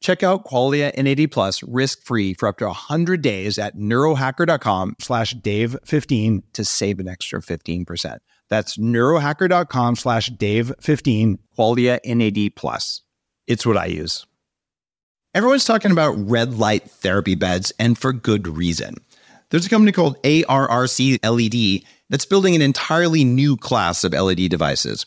Check out Qualia NAD plus risk-free for up to 100 days at neurohacker.com slash dave15 to save an extra 15%. That's neurohacker.com slash dave15, Qualia NAD plus. It's what I use. Everyone's talking about red light therapy beds, and for good reason. There's a company called ARRC LED that's building an entirely new class of LED devices.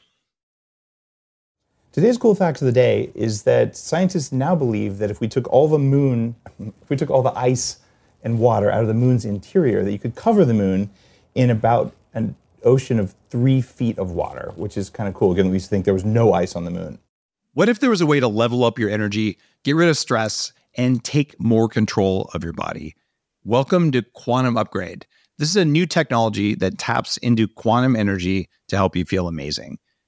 Today's cool fact of the day is that scientists now believe that if we took all the moon, if we took all the ice and water out of the moon's interior, that you could cover the moon in about an ocean of three feet of water, which is kind of cool, given we used to think there was no ice on the moon. What if there was a way to level up your energy, get rid of stress, and take more control of your body? Welcome to Quantum Upgrade. This is a new technology that taps into quantum energy to help you feel amazing.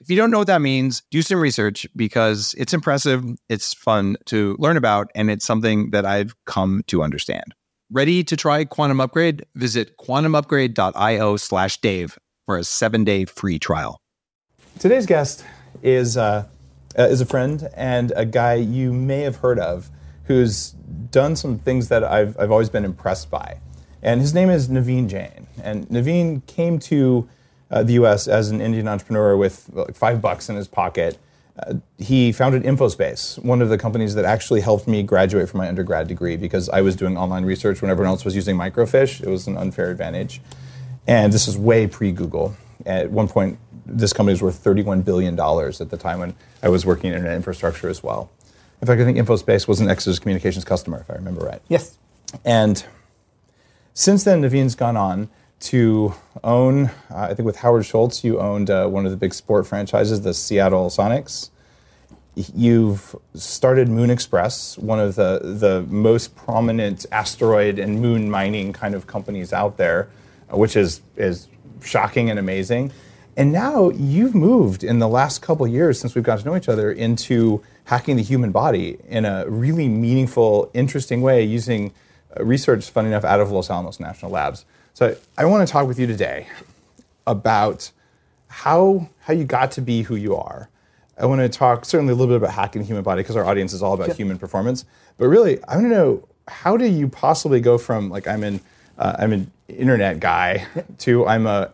If you don't know what that means, do some research because it's impressive, it's fun to learn about, and it's something that I've come to understand. Ready to try Quantum Upgrade? Visit quantumupgrade.io slash Dave for a seven day free trial. Today's guest is, uh, uh, is a friend and a guy you may have heard of who's done some things that I've, I've always been impressed by. And his name is Naveen Jain. And Naveen came to uh, the US as an Indian entrepreneur with like five bucks in his pocket. Uh, he founded Infospace, one of the companies that actually helped me graduate from my undergrad degree because I was doing online research when everyone else was using microfiche. It was an unfair advantage. And this is way pre Google. At one point, this company was worth $31 billion at the time when I was working in internet infrastructure as well. In fact, I think Infospace was an Exodus Communications customer, if I remember right. Yes. And since then, Naveen's gone on to own, uh, I think with Howard Schultz, you owned uh, one of the big sport franchises, the Seattle Sonics. You've started Moon Express, one of the, the most prominent asteroid and moon mining kind of companies out there, uh, which is, is shocking and amazing. And now you've moved in the last couple years since we've got to know each other into hacking the human body in a really meaningful, interesting way using uh, research, fun enough, out of Los Alamos National Labs. So I want to talk with you today about how how you got to be who you are. I want to talk certainly a little bit about hacking the human body because our audience is all about human performance. But really, I want to know how do you possibly go from like I'm an uh, I'm an internet guy yep. to I'm a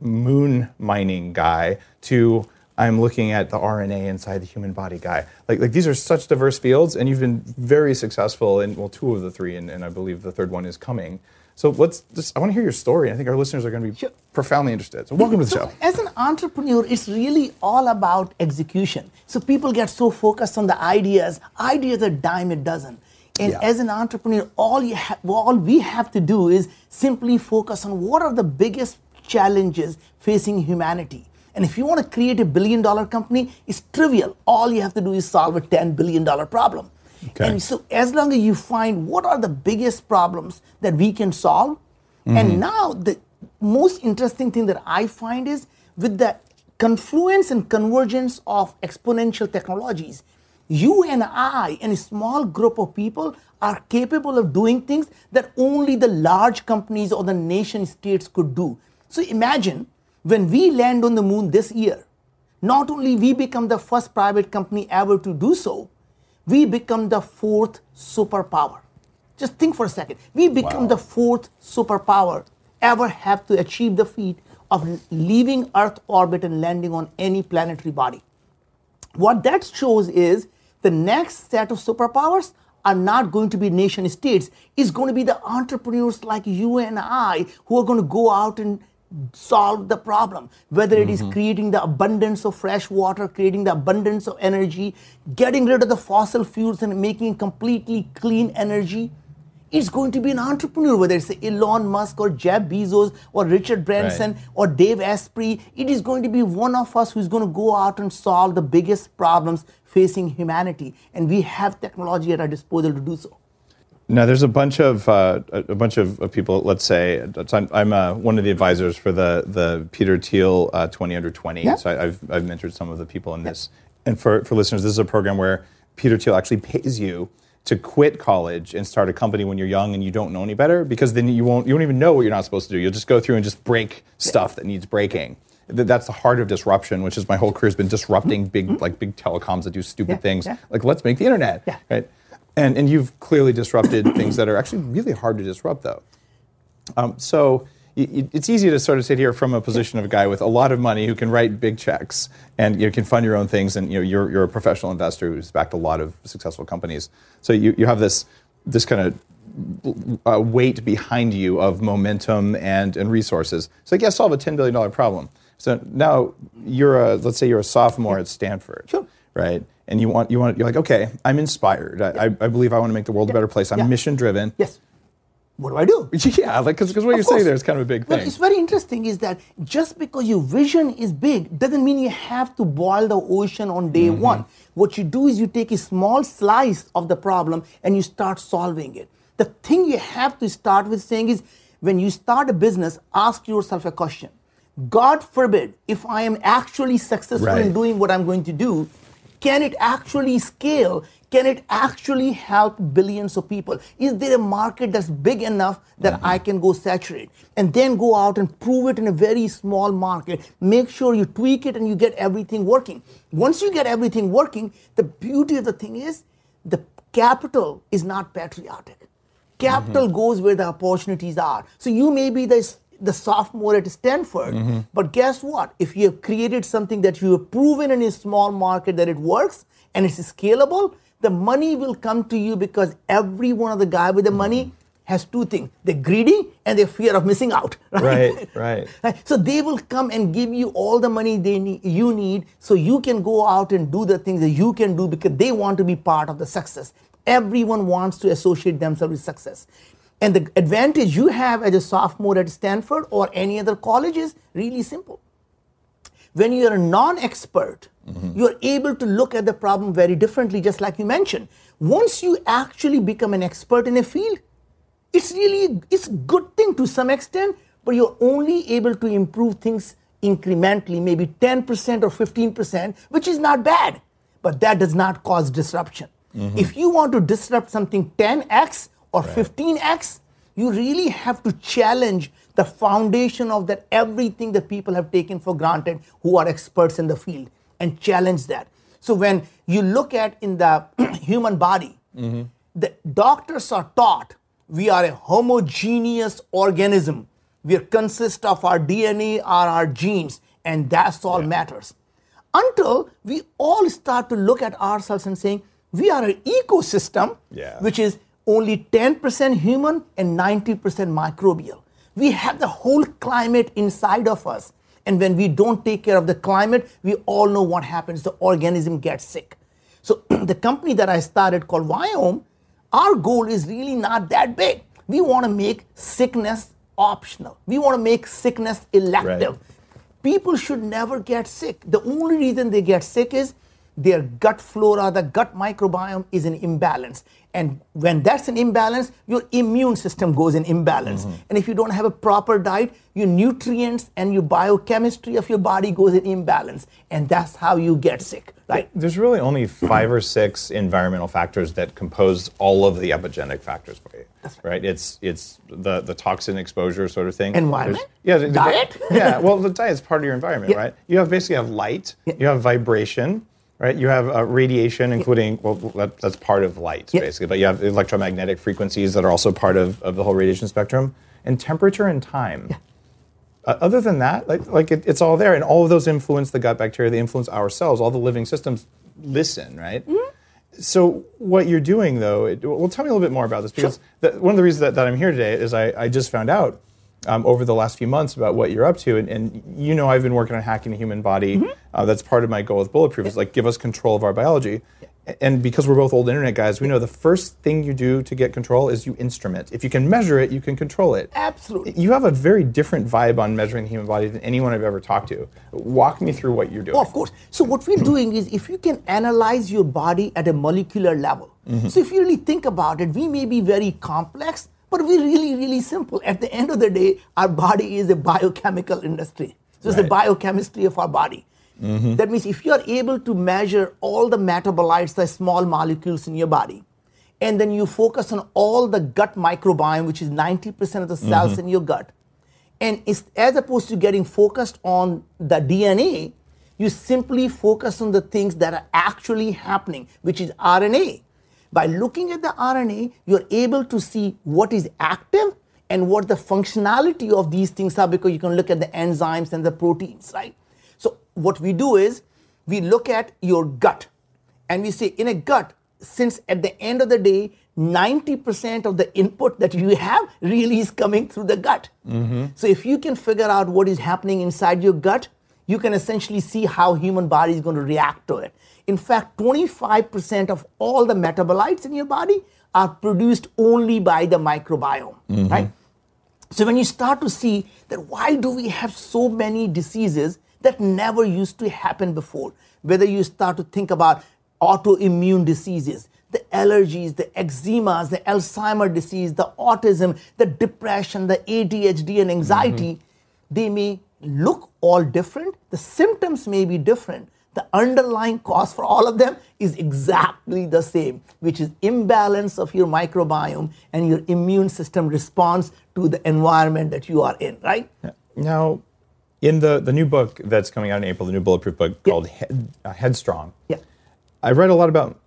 moon mining guy to I'm looking at the RNA inside the human body guy. Like, like these are such diverse fields, and you've been very successful in well, two of the three, and, and I believe the third one is coming. So let's just, I want to hear your story. I think our listeners are going to be sure. profoundly interested. So welcome to the so show. As an entrepreneur, it's really all about execution. So people get so focused on the ideas. Ideas are dime a dozen. And yeah. as an entrepreneur, all you ha- all we have to do is simply focus on what are the biggest challenges facing humanity. And if you want to create a billion dollar company, it's trivial. All you have to do is solve a $10 billion problem. Okay. And so, as long as you find what are the biggest problems that we can solve, and mm-hmm. now the most interesting thing that I find is with the confluence and convergence of exponential technologies, you and I and a small group of people are capable of doing things that only the large companies or the nation states could do. So imagine when we land on the moon this year, not only we become the first private company ever to do so, we become the fourth superpower. Just think for a second. We become the fourth superpower ever have to achieve the feat of leaving Earth orbit and landing on any planetary body. What that shows is the next set of superpowers are not going to be nation states. It's going to be the entrepreneurs like you and I who are going to go out and solve the problem. Whether it is mm-hmm. creating the abundance of fresh water, creating the abundance of energy, getting rid of the fossil fuels and making completely clean energy. It's going to be an entrepreneur, whether it's Elon Musk or Jeff Bezos or Richard Branson Right. or Dave Asprey. It is going to be one of us who's going to go out and solve the biggest problems facing humanity. And we have technology at our disposal to do so. Now, there's a bunch of uh, a bunch of, of people. Let's say I'm, I'm uh, one of the advisors for the the Peter Thiel uh, 20 under 20. Yeah. So I, I've I've mentored some of the people in this. And for for listeners, this is a program where Peter Thiel actually pays you to quit college and start a company when you're young and you don't know any better, because then you won't you won't even know what you're not supposed to do. You'll just go through and just break stuff that needs breaking. That's the heart of disruption, which is my whole career has been disrupting big like big telecoms that do stupid Mm-hmm. Yeah, things. yeah. Like let's make the internet. Yeah. Right. And, and you've clearly disrupted things that are actually really hard to disrupt, though. Um, so y- it's easy to sort of sit here from a position of a guy with a lot of money who can write big checks and you can fund your own things, and you know, you're, you're a professional investor who's backed a lot of successful companies. So you, you have this, this kind of uh, weight behind you of momentum and, and resources. So yeah, solve a $10 billion problem. So now you're a, let's say you're a sophomore at Stanford Sure. right? And you want you want you're like, okay, I'm inspired. I, I, believe I want to make the world a better place. I'm mission driven. Yes. What do I do? Yeah, like because what you're Of saying there is kind of a big thing. it's very interesting is that just because your vision is big doesn't mean you have to boil the ocean on day Mm-hmm. one. What you do is you take a small slice of the problem and you start solving it. The thing you have to start with saying is when you start a business, ask yourself a question. God forbid, if I am actually successful in doing what I'm going to do, can it actually scale? Can it actually help billions of people? Is there a market that's big enough that mm-hmm. I can go saturate? And then go out and prove it in a very small market. Make sure you tweak it and you get everything working. Once you get everything working, the beauty of the thing is the capital is not patriotic. Capital mm-hmm. goes where the opportunities are. So you may be the, the sophomore at Stanford, but guess what? If you have created something that you have proven in a small market that it works and it's scalable, the money will come to you because every one of the guy with the money has two things: they're greedy and they're fear of missing out. Right, right. Right? So they will come and give you all the money they need, you need so you can go out and do the things that you can do because they want to be part of the success. Everyone wants to associate themselves with success. And the advantage you have as a sophomore at Stanford or any other college is really simple. When you're a non expert, mm-hmm. you're able to look at the problem very differently, just like you mentioned. Once you actually become an expert in a field, it's really it's a good thing to some extent but you're only able to improve things incrementally maybe 10% or 15% which is not bad but that does not cause disruption mm-hmm. if you want to disrupt something 10x or 15x you really have to challenge the foundation of that everything that people have taken for granted who are experts in the field and challenge that so when you look at in the human body mm-hmm. the doctors are taught we are a homogeneous organism. We consist of our DNA or our genes, and that's all matters. Until we all start to look at ourselves and saying, we are an ecosystem, Yeah. which is only 10% human and 90% microbial. We have the whole climate inside of us. And when we don't take care of the climate, we all know what happens. The organism gets sick. So the company that I started called Viome, our goal is really not that big. We want to make sickness optional. We want to make sickness elective. People should never get sick. The only reason they get sick is their gut flora, the gut microbiome is in imbalance. And when that's an imbalance, your immune system goes in imbalance. Mm-hmm. And if you don't have a proper diet, your nutrients and your biochemistry of your body goes in imbalance. And that's how you get sick, right? There's really only five or six environmental factors that compose all of the epigenetic factors for you. right. It's it's the the toxin exposure sort of thing. Environment? There's- yeah. the- Diet? yeah. Well, the diet's part of your environment, Yeah. right? You have basically have light. You have vibration. Right, you have uh, radiation, including well, that, that's part of light, Yeah. basically. But you have electromagnetic frequencies that are also part of, of the whole radiation spectrum, and temperature and time. Uh, other than that, like, like it, it's all there, and all of those influence the gut bacteria. They influence our cells. All the living systems listen, right? So what you're doing, though, it, well, tell me a little bit more about this because the, one of the reasons that, that I'm here today is I, I just found out um, over the last few months about what you're up to, and, and you know I've been working on hacking the human body. Uh, that's part of my goal with Bulletproof is like give us control of our biology. And because we're both old internet guys, we know the first thing you do to get control is you instrument. If you can measure it, you can control it. Absolutely. You have a very different vibe on measuring the human body than anyone I've ever talked to. Walk me through what you're doing. Oh, of course. So what we're doing is if you can analyze your body at a molecular level. So if you really think about it, we may be very complex, but we're really, really simple. At the end of the day, our body is a biochemical industry. So it's the biochemistry of our body. Mm-hmm. That means if you are able to measure all the metabolites, the small molecules in your body, and then you focus on all the gut microbiome, which is 90% of the cells mm-hmm. in your gut, and as opposed to getting focused on the DNA, you simply focus on the things that are actually happening, which is RNA. By looking at the RNA, you're able to see what is active and what the functionality of these things are because you can look at the enzymes and the proteins, right? So, what we do is we look at your gut and we say, in a gut, since at the end of the day, 90% of the input that you have really is coming through the gut. Mm-hmm. So if you can figure out what is happening inside your gut, you can essentially see how human body is going to react to it. In fact, 25% of all the metabolites in your body are produced only by the microbiome, mm-hmm. right? So when you start to see that why do we have so many diseases that never used to happen before, whether you start to think about autoimmune diseases, the allergies, the eczemas, the Alzheimer disease, the autism, the depression, the ADHD and anxiety, mm-hmm. they may look all different. The symptoms may be different. The underlying cause for all of them is exactly the same, which is imbalance of your microbiome and your immune system response to the environment that you are in, right? Now, in the, the new book that's coming out in April, the new Bulletproof book called Head, uh, Headstrong, Yeah. I read a lot about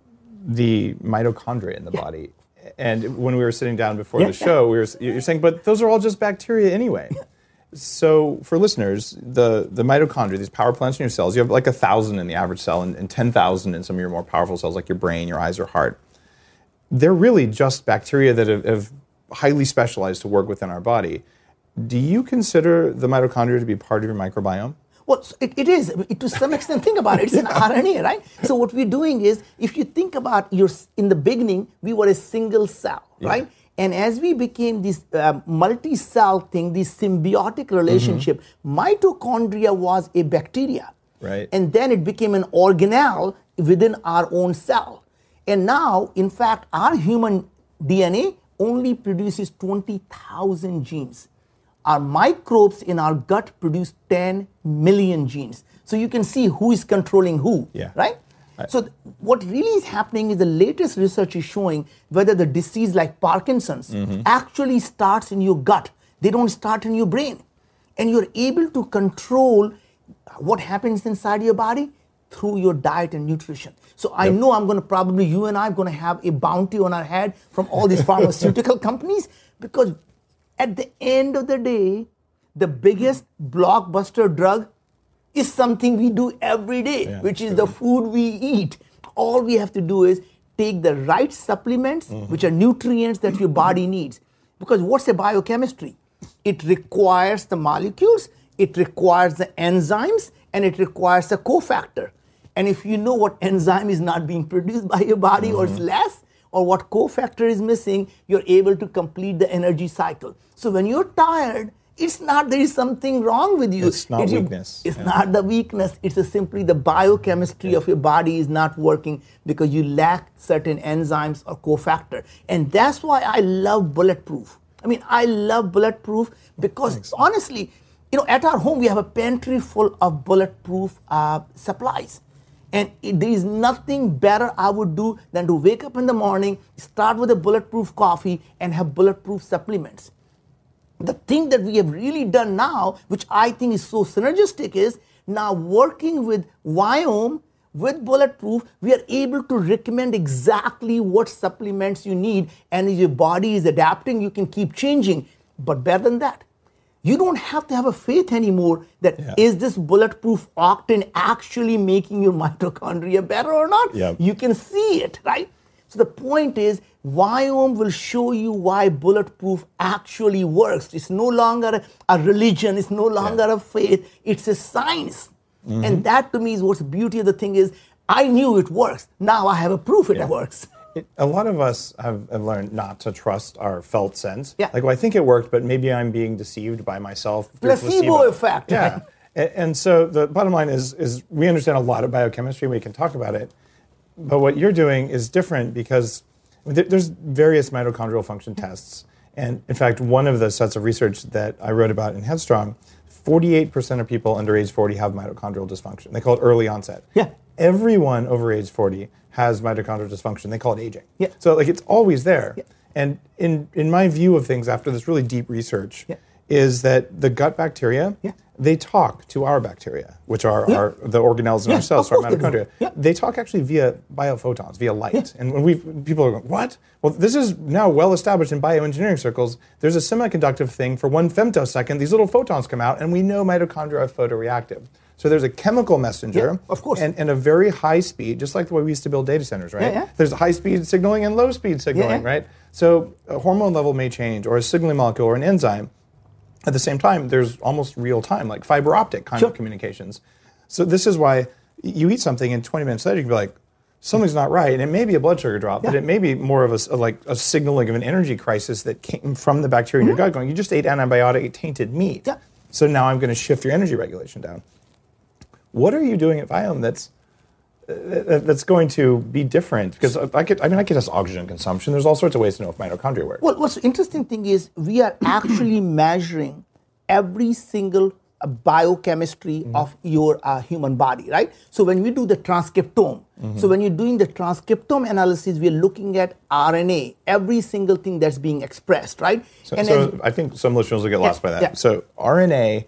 the mitochondria in the body. And when we were sitting down before Yeah, the show, we were, you're saying, but those are all just bacteria anyway. So, for listeners, the, the mitochondria, these power plants in your cells, you have like a thousand in the average cell and, and 10,000 in some of your more powerful cells, like your brain, your eyes, or heart. They're really just bacteria that have, have highly specialized to work within our body. Do you consider the mitochondria to be part of your microbiome? Well, it, it is It- to some extent. Think about it; it's an RNA, right? So what we're doing is, if you think about your in the beginning, we were a single cell, right? And as we became this uh, multi-cell thing, this symbiotic relationship, mitochondria was a bacteria, Right. And then it became an organelle within our own cell. And now, in fact, our human DNA only produces 20,000 genes. Our microbes in our gut produce 10 million genes. So you can see who is controlling who, Yeah. right? So what really is happening is the latest research is showing whether the disease like Parkinson's mm-hmm. actually starts in your gut. They don't start in your brain. And you're able to control what happens inside your body through your diet and nutrition. So I know I'm going to probably, you and I are going to have a bounty on our head from all these pharmaceutical companies because at the end of the day, the biggest blockbuster drug is something we do every day, Yeah, which is true. the food we eat. All we have to do is take the right supplements, Mm-hmm. which are nutrients that your body needs. Because what's a biochemistry? It requires the molecules, it requires the enzymes, and it requires a cofactor. And if you know what enzyme is not being produced by your body or Mm-hmm. it's less, or what cofactor is missing, you're able to complete the energy cycle. So when you're tired, it's not there is something wrong with you. It's not your- weakness. It's Yeah. not the weakness. It's simply the biochemistry of your body is not working because you lack certain enzymes or cofactor. And that's why I love bulletproof. I mean, I love bulletproof because honestly, you know, at our home we have a pantry full of bulletproof uh, supplies. And it, there is nothing better I would do than to wake up in the morning, start with a bulletproof coffee, and have bulletproof supplements the thing that we have really done now, which I think is so synergistic, is now working with Viome, with Bulletproof, we are able to recommend exactly what supplements you need, and if your body is adapting, you can keep changing. But better than that, you don't have to have a faith anymore that is Yeah. this bulletproof octane actually making your mitochondria better or not. Yep. You can see it, right? So the point is, Viome will show you why bulletproof actually works. It's no longer a religion, it's no longer a faith, it's a science. Mm-hmm. And that to me is what's the beauty of the thing is, I knew it works. Now I have a proof it works. It- a lot of us have, have learned not to trust our felt sense. Yeah. Like, well, I think it worked, but maybe I'm being deceived by myself. through Placebo effect, Yeah. right? A- And so the bottom line is, is we understand a lot of biochemistry. We can talk about it. But what you're doing is different because there's various mitochondrial function mm-hmm. tests. And in fact, one of the sets of research that I wrote about in Headstrong, 48% of people under age 40 have mitochondrial dysfunction. They call it early onset. Yeah. Everyone over age 40 has mitochondrial dysfunction. They call it aging. Yeah. So like it's always there. Yeah. And in, in my view of things after this really deep research Yeah. is that the gut bacteria, Yeah. They talk to our bacteria, which are Yeah. our, the organelles in Yeah, our cells, our course they mitochondria. Yeah. They talk actually via biophotons, via light. And when we people are going, what? Well, this is now well established in bioengineering circles. There's a semiconductive thing for one femtosecond. These little photons come out, and we know mitochondria are photoreactive. So there's a chemical messenger, of course. and, and a very high speed, just like the way we used to build data centers, right? Yeah. There's high speed signaling and low speed signaling, right? So a hormone level may change, or a signaling molecule, or an enzyme. At the same time, there's almost real time, like fiber optic kind Sure. of communications. So this is why you eat something and 20 minutes later you can be like, something's not right, and it may be a blood sugar drop, but it may be more of a, s- like a signaling of an energy crisis that came from the bacteria in your gut. Going, you just ate antibiotic tainted meat, Mm-hmm. Yeah. so now I'm going to shift your energy regulation down. What are you doing at Viome that's that's going to be different? Because I could, I mean, I could test oxygen consumption. There's all sorts of ways to know if mitochondria work. Well, what's interesting thing is we are actually measuring every single biochemistry Mm-hmm. of your uh, human body, right? So when we do the transcriptome, Mm-hmm. so when you're doing the transcriptome analysis, we're looking at RNA, every single thing that's being expressed, right? So, and so then- I think some listeners will get lost by that. yeah. So RNA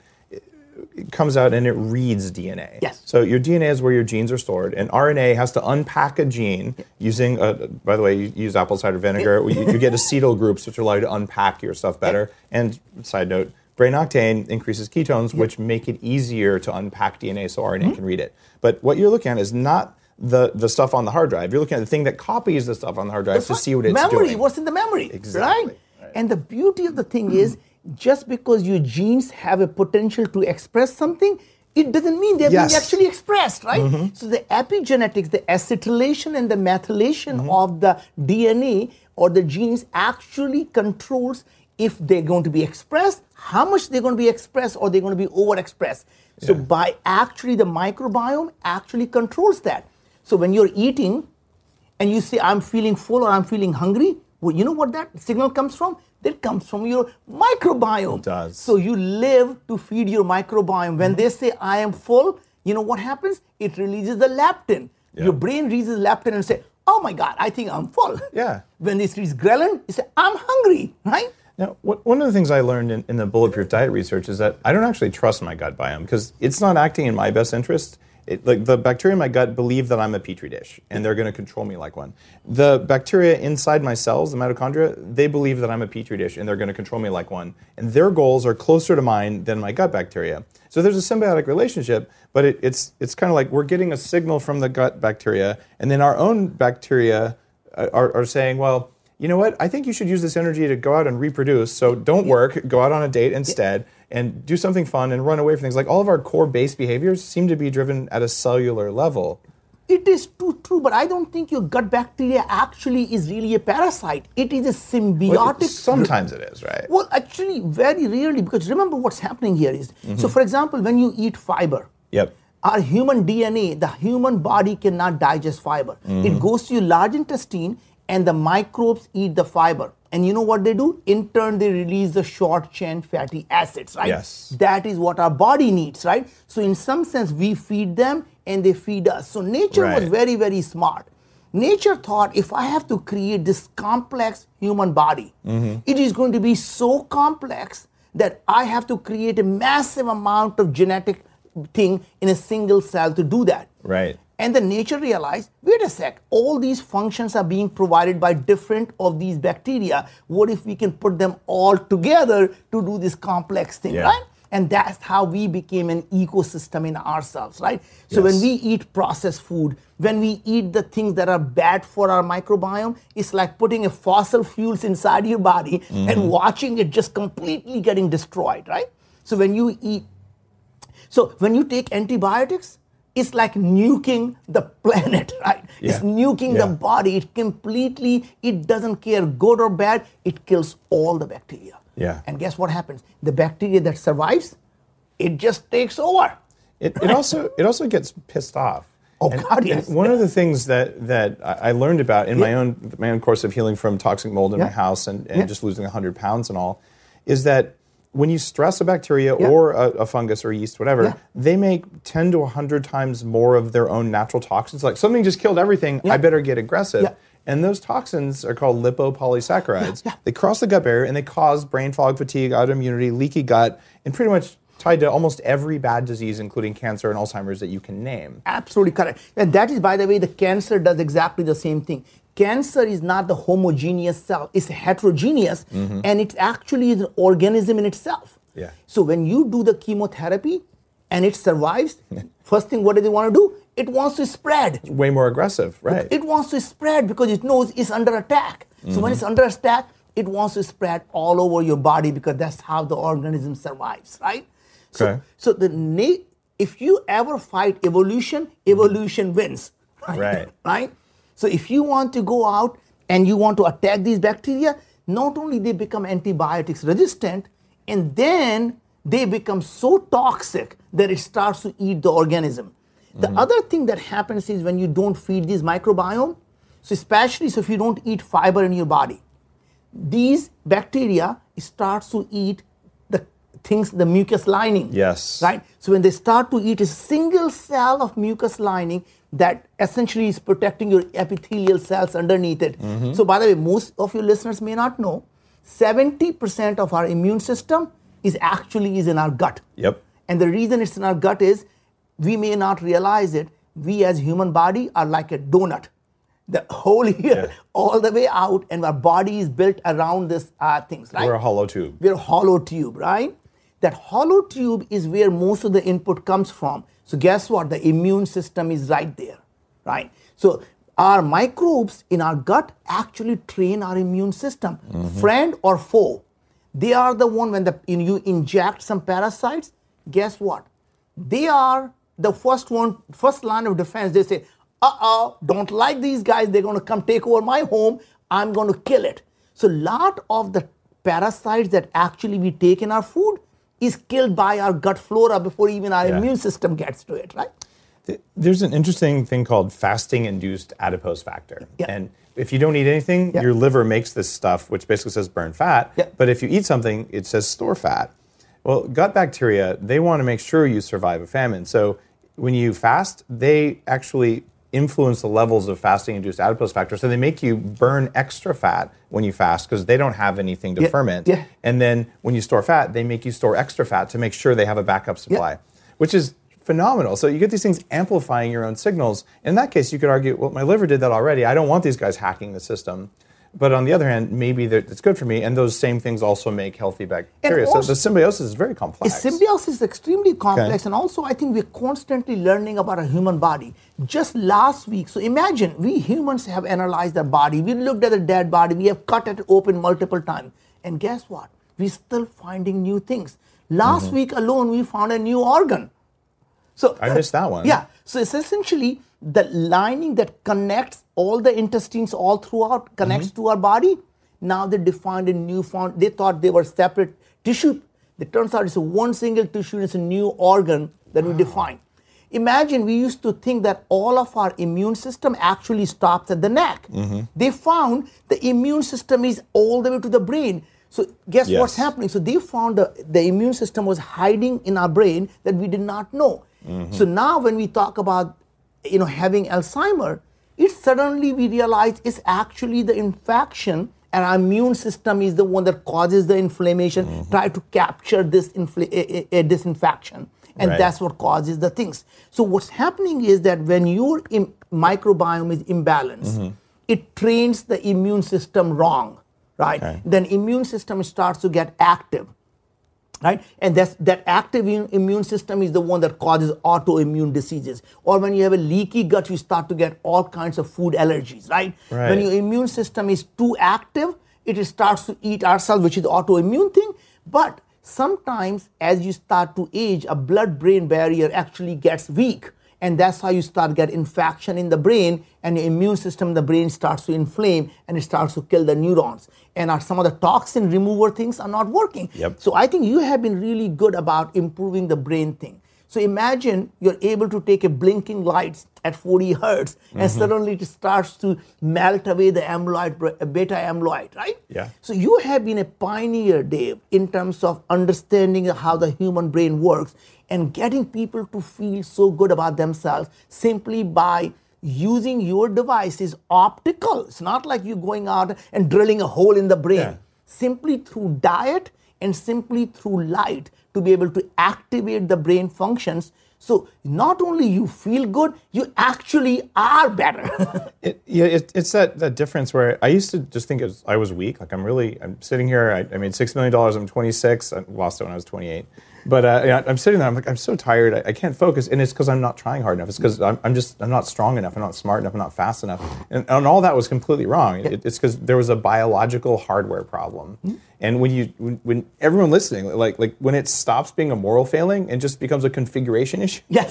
it comes out and it reads DNA. Yes. So your DNA is where your genes are stored, and RNA has to unpack a gene using. A, by the way, you use apple cider vinegar. you, you get acetyl groups, which allow you to unpack your stuff better. And side note. Brain octane increases ketones, which make it easier to unpack DNA so RNA Mm-hmm. can read it. But what you're looking at is not the, the stuff on the hard drive. You're looking at the thing that copies the stuff on the hard drive to see what it's memory, doing. what's in the memory, Exactly, right? right. And the beauty of the thing is, just because your genes have a potential to express something, it doesn't mean they're Yes. being actually expressed, right? Mm-hmm. So the epigenetics, the acetylation and the methylation mm-hmm. of the DNA or the genes actually controls if they're going to be expressed, how much they're going to be expressed, or they're going to be overexpressed. So by actually the microbiome actually controls that. So when you're eating, and you say, I'm feeling full or I'm feeling hungry, well, you know what that signal comes from? That comes from your microbiome. It does. So you live to feed your microbiome. When they say, I am full, you know what happens? It releases the leptin. Your brain releases leptin and say, oh my God, I think I'm full. Yeah. When it releases ghrelin, you say, I'm hungry, right? Now, what, one of the things I learned in, in the bulletproof diet research is that I don't actually trust my gut biome because it's not acting in my best interest. It, like the bacteria in my gut believe that I'm a petri dish and they're going to control me like one. The bacteria inside my cells, the mitochondria, they believe that I'm a petri dish and they're going to control me like one. And their goals are closer to mine than my gut bacteria. So there's a symbiotic relationship, but it, it's it's kind of like we're getting a signal from the gut bacteria, and then our own bacteria uh, are, are saying, well, you know what? I think you should use this energy to go out and reproduce. So don't work, go out on a date instead, and do something fun and run away from things. Like all of our core base behaviors seem to be driven at a cellular level. It is too true, but I don't think your gut bacteria actually is really a parasite. It is a symbiotic. Sometimes it is, right? Well, actually, very rarely, because remember what's happening here is so, mm-hmm. for example, when you eat fiber, Yep. our human DNA, the human body cannot digest fiber. Mm-hmm. It goes to your large intestine, and the microbes eat the fiber. And you know what they do? In turn, they release the short chain fatty acids, right? Yes. That is what our body needs, right? So, in some sense, we feed them and they feed us. So, nature was very, very smart. Nature thought if I have to create this complex human body, mm-hmm. it is going to be so complex that I have to create a massive amount of genetic thing in a single cell to do that. Right. And the nature realized, wait a sec, all these functions are being provided by different of these bacteria. What if we can put them all together to do this complex thing, Yeah. right? And that's how we became an ecosystem in ourselves, right? So when we eat processed food, when we eat the things that are bad for our microbiome, it's like putting a fossil fuels inside your body and mm-hmm. watching it just completely getting destroyed, right? So when you eat so when you take antibiotics, it's like nuking the planet, right? It's nuking Yeah. the body. It completely, it doesn't care good or bad. It kills all the bacteria. Yeah. And guess what happens? The bacteria that survives, it just takes over. It, it also it also gets pissed off. Oh, And- God, yes. one of the things that that I learned about in my own my own course of healing from toxic mold in my house and, and Yeah. just losing hundred pounds and all, is that when you stress a bacteria Yeah. or a, a fungus or yeast, whatever, Yeah. they make ten to hundred times more of their own natural toxins. Like something just killed everything, Yeah. I better get aggressive. And those toxins are called lipopolysaccharides. They cross the gut barrier and they cause brain fog, fatigue, autoimmunity, leaky gut, and pretty much tied to almost every bad disease, including cancer and Alzheimer's that you can name. Absolutely correct. And that is, by the way, the cancer does exactly the same thing. Cancer is not the homogeneous cell, it's heterogeneous, mm-hmm. and it actually is an organism in itself. Yeah. So when you do the chemotherapy and it survives, first thing, what does it want to do? It wants to spread. Way more aggressive, right? It wants to spread because it knows it's under attack. So when it's mm-hmm. under attack, it wants to spread all over your body because that's how the organism survives, right? So, Okay. so the na- if you ever fight evolution, evolution wins. Right. right? So if you want to go out and you want to attack these bacteria, not only they become antibiotics resistant, and then they become so toxic that it starts to eat the organism. The mm-hmm. other thing that happens is when you don't feed this microbiome, so especially so if you don't eat fiber in your body, these bacteria starts to eat the things, the mucus lining. Yes. Right? So when they start to eat a single cell of mucus lining that essentially is protecting your epithelial cells underneath it. Mm-hmm. So by the way, most of your listeners may not know, 70% of our immune system is actually is in our gut. Yep. And the reason it's in our gut is we may not realize it. We as human body are like a donut. The whole here, Yeah. all the way out, and our body is built around this uh, things, right? We're a hollow tube. We're a hollow tube, right? That hollow tube is where most of the input comes from. So guess what? The immune system is right there, right? So our microbes in our gut actually train our immune system, mm-hmm. friend or foe. They are the one when the, when you inject some parasites. Guess what? They are the first one, first line of defense. They say, "Uh-oh, don't like these guys. They're going to come take over my home. I'm going to kill it." So, lot of the parasites that actually we take in our food is killed by our gut flora before even our Yeah. immune system gets to it, right? There's an interesting thing called fasting induced adipose factor. Yeah. And if you don't eat anything, Yeah. your liver makes this stuff, which basically says burn fat. Yeah. But if you eat something, it says store fat. Well, gut bacteria, they want to make sure you survive a famine. So when you fast, they actually influence the levels of fasting induced adipose factor. So they make you burn extra fat when you fast because they don't have anything to Yeah. ferment. Yeah. And then when you store fat, they make you store extra fat to make sure they have a backup supply, which is phenomenal. So you get these things amplifying your own signals. In that case, you could argue, well, my liver did that already. I don't want these guys hacking the system. But on the other hand, maybe that it's good for me, and those same things also make healthy bacteria. so the symbiosis is very complex. Symbiosis is extremely complex, Okay. and also I think we're constantly learning about a human body. Just last week, so imagine we humans have analyzed our body. We looked at a dead body. We have cut it open multiple times, and guess what? We're still finding new things. Last Mm-hmm. week alone, we found a new organ. So I missed that one. Yeah. So it's essentially the lining that connects all the intestines all throughout, connects Mm-hmm. to our body. Now they defined a new found. They thought they were separate tissue. It turns out it's a one single tissue. It's a new organ that we define. Imagine we used to think that all of our immune system actually stops at the neck. Mm-hmm. They found the immune system is all the way to the brain. So guess what's happening? So they found the, the immune system was hiding in our brain that we did not know. So now when we talk about you know having Alzheimer, it suddenly we realize it's actually the infection and our immune system is the one that causes the inflammation, mm-hmm. try to capture this infl- eh, eh, eh, a, a- a disinfection. And Right. that's what causes the things. So what's happening is that when your Im- microbiome is imbalanced, mm-hmm. it trains the immune system wrong, right? Okay. Then immune system starts to get active right? And that's, that active immune- system is the one that causes autoimmune diseases. Or when you have a leaky gut, you start to get all kinds of food allergies, right? When your immune system is too active, it starts to eat ourselves, which is the autoimmune thing. But sometimes as you start to age, a blood-brain barrier actually gets weak. And that's how you start get infection in the brain, and your immune system in the brain starts to inflame, and it starts to kill the neurons. And our, some of the toxin remover things are not working. Yep. So I think you have been really good about improving the brain thing. So imagine you're able to take a blinking lights at 40 hertz, and Mm-hmm. suddenly it starts to melt away the amyloid, beta amyloid, right? Yeah. So you have been a pioneer, Dave, in terms of understanding how the human brain works and getting people to feel so good about themselves simply by using your device is optical. It's not like you're going out and drilling a hole in the brain. Yeah. Simply through diet and simply through light to be able to activate the brain functions. So not only you feel good, you actually are better. It, yeah, it, it's that, that difference where I used to just think it was, I was weak. Like I'm really, I'm sitting here. I, I made six million dollars. I'm 26. I lost it when I was 28. But uh, I'm sitting there. I'm like, I'm so tired. I, I can't focus, and it's because I'm not trying hard enough. It's because I'm, I'm just, I'm not strong enough. I'm not smart enough. I'm not fast enough. And, and all that was completely wrong. It, it's because there was a biological hardware problem. And when you, when, when everyone listening, like, like when it stops being a moral failing and just becomes a configuration issue, Yes.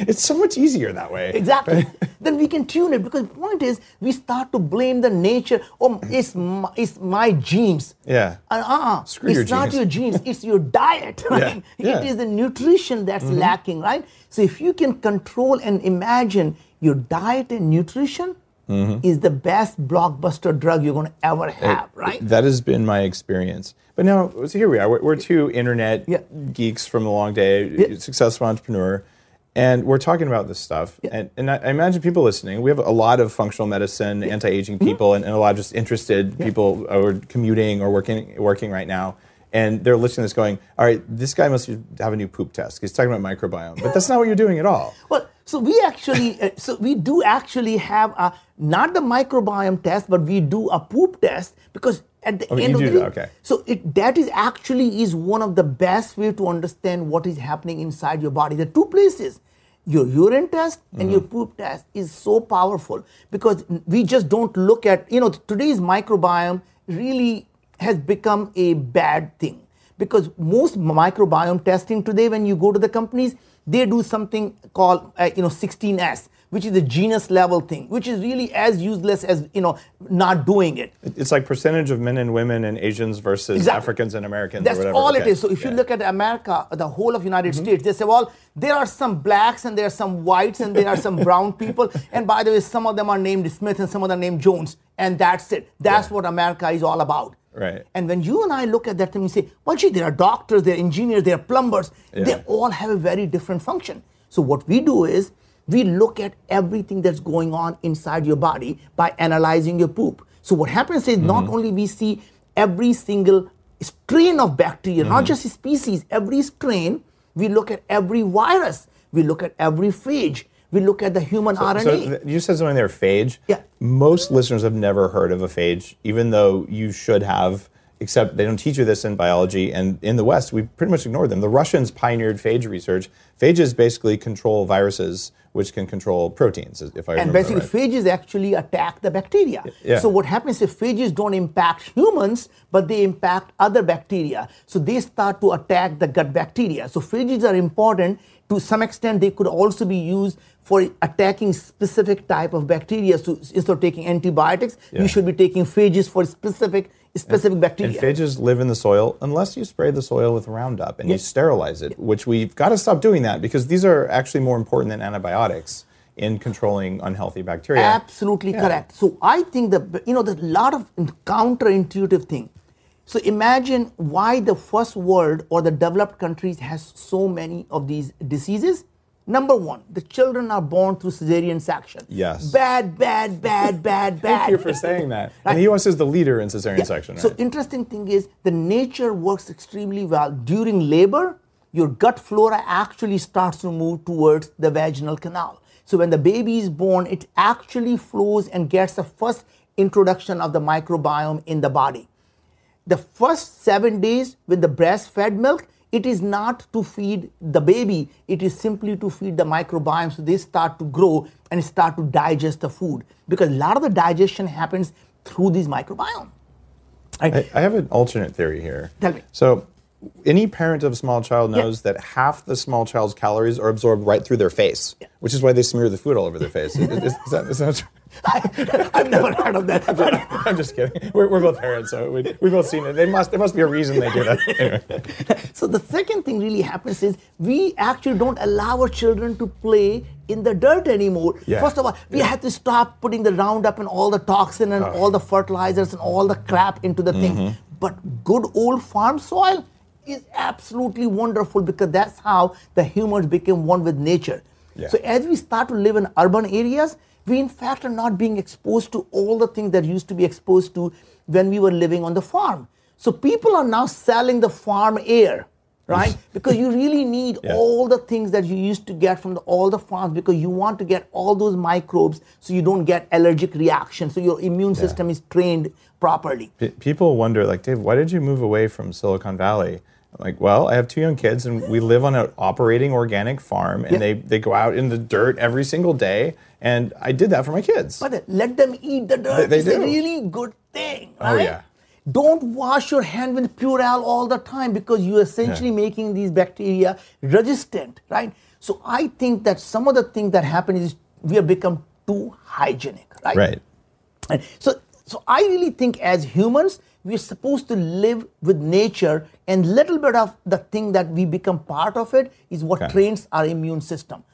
it's so much easier that way. Exactly. then we can tune it because the point is we start to blame the nature. Oh, it's my, it's my genes. Yeah. Uh, uh-uh. Screw it's your not your genes. It's your diet. Right? Yeah. Mm-hmm. It is the nutrition that's lacking. Right. So if you can control and imagine your diet and nutrition Mm-hmm. is the best blockbuster drug you're going to ever have. right. That has been my experience. But now, so here we are. We're, we're two internet Yeah. geeks from the long day, Yeah. successful entrepreneur, and we're talking about this stuff. And, and I I imagine people listening, we have a lot of functional medicine, anti aging Mm-hmm. people, and, and a lot of just interested people who are commuting or working, working right now. And they're listening to this going, all right, this guy must have a new poop test. He's talking about microbiome. But that's not what you're doing at all. Well, so we actually, uh, so we do actually have a not the microbiome test, but we do a poop test because at the Oh, end of the day, okay. so it that is actually is one of the best way to understand what is happening inside your body. The two places. Your urine test and your Mm-hmm. poop test is so powerful because we just don't look at, you know, today's microbiome really has become a bad thing because most microbiome testing today when you go to the companies they do something called uh, you know 16s which is the genus level thing which is really as useless as you know not doing it It's like percentage of men and women and Asians versus Exactly. Africans and Americans that's or whatever. all it Okay. is so if you look at america the whole of united states they say well there are some blacks and there are some whites and there are some brown people and by the way some of them are named smith and some of them are named jones and that's it that's Yeah. what america is all about Right. And when you and I look at that and we say, well, gee, there are doctors, there are engineers, there are plumbers, they all have a very different function. So what we do is we look at everything that's going on inside your body by analyzing your poop. So what happens is Mm-hmm. not only we see every single strain of bacteria, not Mm-hmm. just a species, every strain, we look at every virus, we look at every phage, we look at the human RNA. So you said something there, phage. Yeah. Most listeners have never heard of a phage, even though you should have. except they don't teach you this in biology. And in the West, we pretty much ignored them. The Russians pioneered phage research. Phages basically control viruses, which can control proteins, if I And remember basically, right. phages actually attack the bacteria. Yeah. So what happens if phages don't impact humans, but they impact other bacteria? So they start to attack the gut bacteria. So phages are important. To some extent, they could also be used for attacking specific type of bacteria. So instead of taking antibiotics, Yeah. you should be taking phages for specific specific And bacteria. And phages live in the soil unless you spray the soil with Roundup and you sterilize it, which we've got to stop doing that because these are actually more important than antibiotics in controlling unhealthy bacteria. Absolutely correct. So I think that you know there's a lot of counterintuitive thing. So imagine why the first world or the developed countries has so many of these diseases. Number one, the children are born through cesarean section. Yes. Bad, bad, bad, bad, bad. Thank you for saying that. And the U.S. is the leader in cesarean Yeah. section, So interesting thing is the nature works extremely well during labor. Your gut flora actually starts to move towards the vaginal canal. So when the baby is born, it actually flows and gets the first introduction of the microbiome in the body. The first seven days with the breastfed milk, it is not to feed the baby, it is simply to feed the microbiome so they start to grow and start to digest the food. Because a lot of the digestion happens through these microbiome. Right? I, I have an alternate theory here. Tell me. So, any parent of a small child Yeah. knows that half the small child's calories are absorbed right through their face, which is why they smear the food all over their face. is, is, is that, is that true? I, I've never heard of that. I'm just kidding. We're, we're both parents, so we, we've both seen it. They must, there must be a reason they do that. Anyway. so the second thing really happens is we actually don't allow our children to play in the dirt anymore. Yeah. First of all, we have to stop putting the Roundup and all the toxin and oh. all the fertilizers and all the crap into the thing. Mm-hmm. But good old farm soil is absolutely wonderful because that's how the humans became one with nature. Yeah. So as we start to live in urban areas, we in fact are not being exposed to all the things that used to be exposed to when we were living on the farm. So people are now selling the farm air, right? because you really need Yeah. all the things that you used to get from the, all the farms because you want to get all those microbes so you don't get allergic reactions, so your immune system is trained properly. P- people wonder, like, Dave, why did you move away from Silicon Valley? Like, well, I have two young kids, and we live on an operating organic farm, and Yeah. they, they go out in the dirt every single day, and I did that for my kids. But let them eat the dirt. They- they it's a really good thing. Oh, right? yeah. Don't wash your hand with Purell all the time because you're essentially making these bacteria resistant, right? So I think that some of the things that happen is we have become too hygienic, right? right. And so, so I really think as humans, we're supposed to live with nature, and little bit of the thing that we become part of it is what Okay. trains our immune system.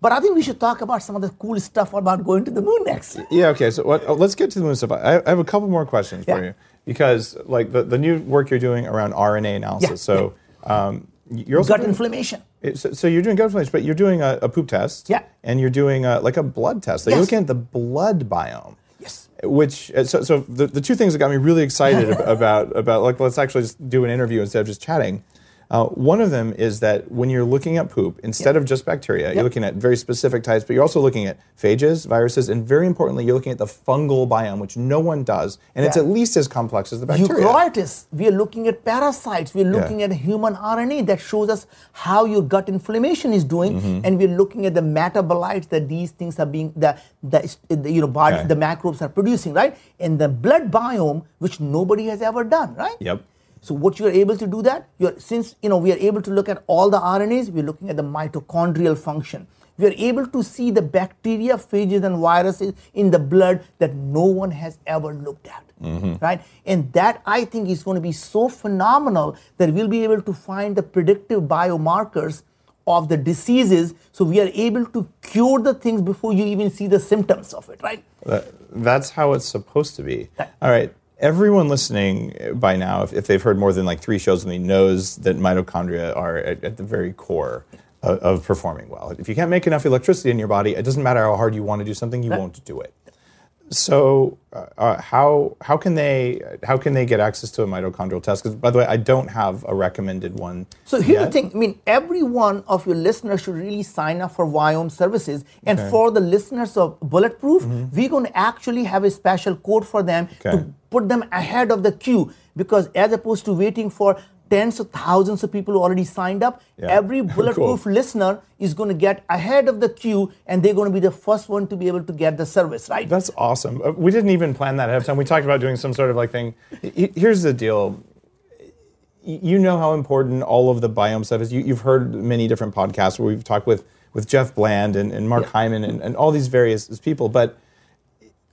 But I think we should talk about some of the cool stuff about going to the moon next. Yeah. Okay. So what, let's get to the moon stuff. I, I have a couple more questions for you because, like, the, the new work you're doing around RNA analysis. Yeah, So, um, you're also Gut doing- inflammation. So, so you're doing gut inflammation, but you're doing a, a poop test. Yeah. And you're doing a, like a blood test. So You're Yes. looking at the blood biome. Which uh, so, so the, the two things that got me really excited about about like let's actually just do an interview instead of just chatting. Uh, one of them is that when you're looking at poop, instead of just bacteria, you're looking at very specific types, but you're also looking at phages, viruses, and very importantly, you're looking at the fungal biome, which no one does, and it's at least as complex as the bacteria. Eukaryotes, we are looking at parasites, we are Yeah. looking at human RNA that shows us how your gut inflammation is doing, Mm-hmm. and we're looking at the metabolites that these things are being, the, the, the you know, body, Okay. the microbes are producing, right? And the blood biome, which nobody has ever done, right? Yep. So what you're able to do that, you're, since you know we are able to look at all the RNAs, we're looking at the mitochondrial function. We are able to see the bacteria, phages, and viruses in the blood that no one has ever looked at, mm-hmm. right? And that I think is going to be so phenomenal that we'll be able to find the predictive biomarkers of the diseases, so we are able to cure the things before you even see the symptoms of it, right? That, that's how it's supposed to be. All right. Everyone listening by now, if, if they've heard more than like three shows with me, knows that mitochondria are at, at the very core of, of performing well. If you can't make enough electricity in your body, it doesn't matter how hard you want to do something, you won't do it. So, uh, uh, how how can they how can they get access to a mitochondrial test? Because by the way, I don't have a recommended one. So here's the thing. I mean, every one of your listeners should really sign up for Viome services. And for the listeners of Bulletproof, we're going to actually have a special code for them Okay. to put them ahead of the queue. because as opposed to waiting for tens of thousands of people who already signed up, Yeah. every bulletproof listener is going to get ahead of the queue and they're going to be the first one to be able to get the service, right? That's awesome. Uh, We didn't even plan that ahead of time. We talked about doing some sort of like thing. Here's the deal. You know how important all of the biome stuff is. You, you've heard many different podcasts where we've talked with, with Jeff Bland and, and Mark Hyman and, and all these various people, but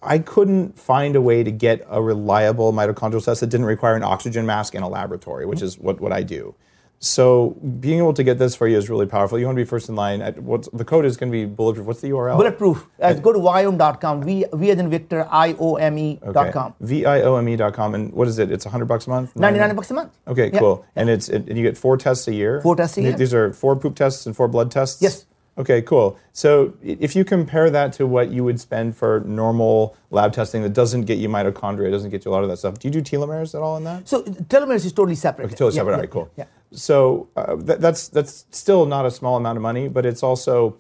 I couldn't find a way to get a reliable mitochondrial test that didn't require an oxygen mask in a laboratory, which is what, what I do. So being able to get this for you is really powerful. You want to be first in line. At, what's, the code is going to be bulletproof. What's the URL? Bulletproof. Uh, go to viome.com. V, v as in Victor, I-O-M-E dot com. V-I-O-M-E dot com. And what is it? It's 100 bucks a month? 99 bucks a month. Okay, Yeah. cool. And it's and you get four tests a year? Four tests a year. These are four poop tests and four blood tests? Yes. Okay, cool. So if you compare that to what you would spend for normal lab testing that doesn't get you mitochondria, doesn't get you a lot of that stuff, do you do telomeres at all in that? So telomeres is totally separate. Totally Yeah, separate. yeah, all right, cool. Yeah. So uh, that, that's that's still not a small amount of money, but it's also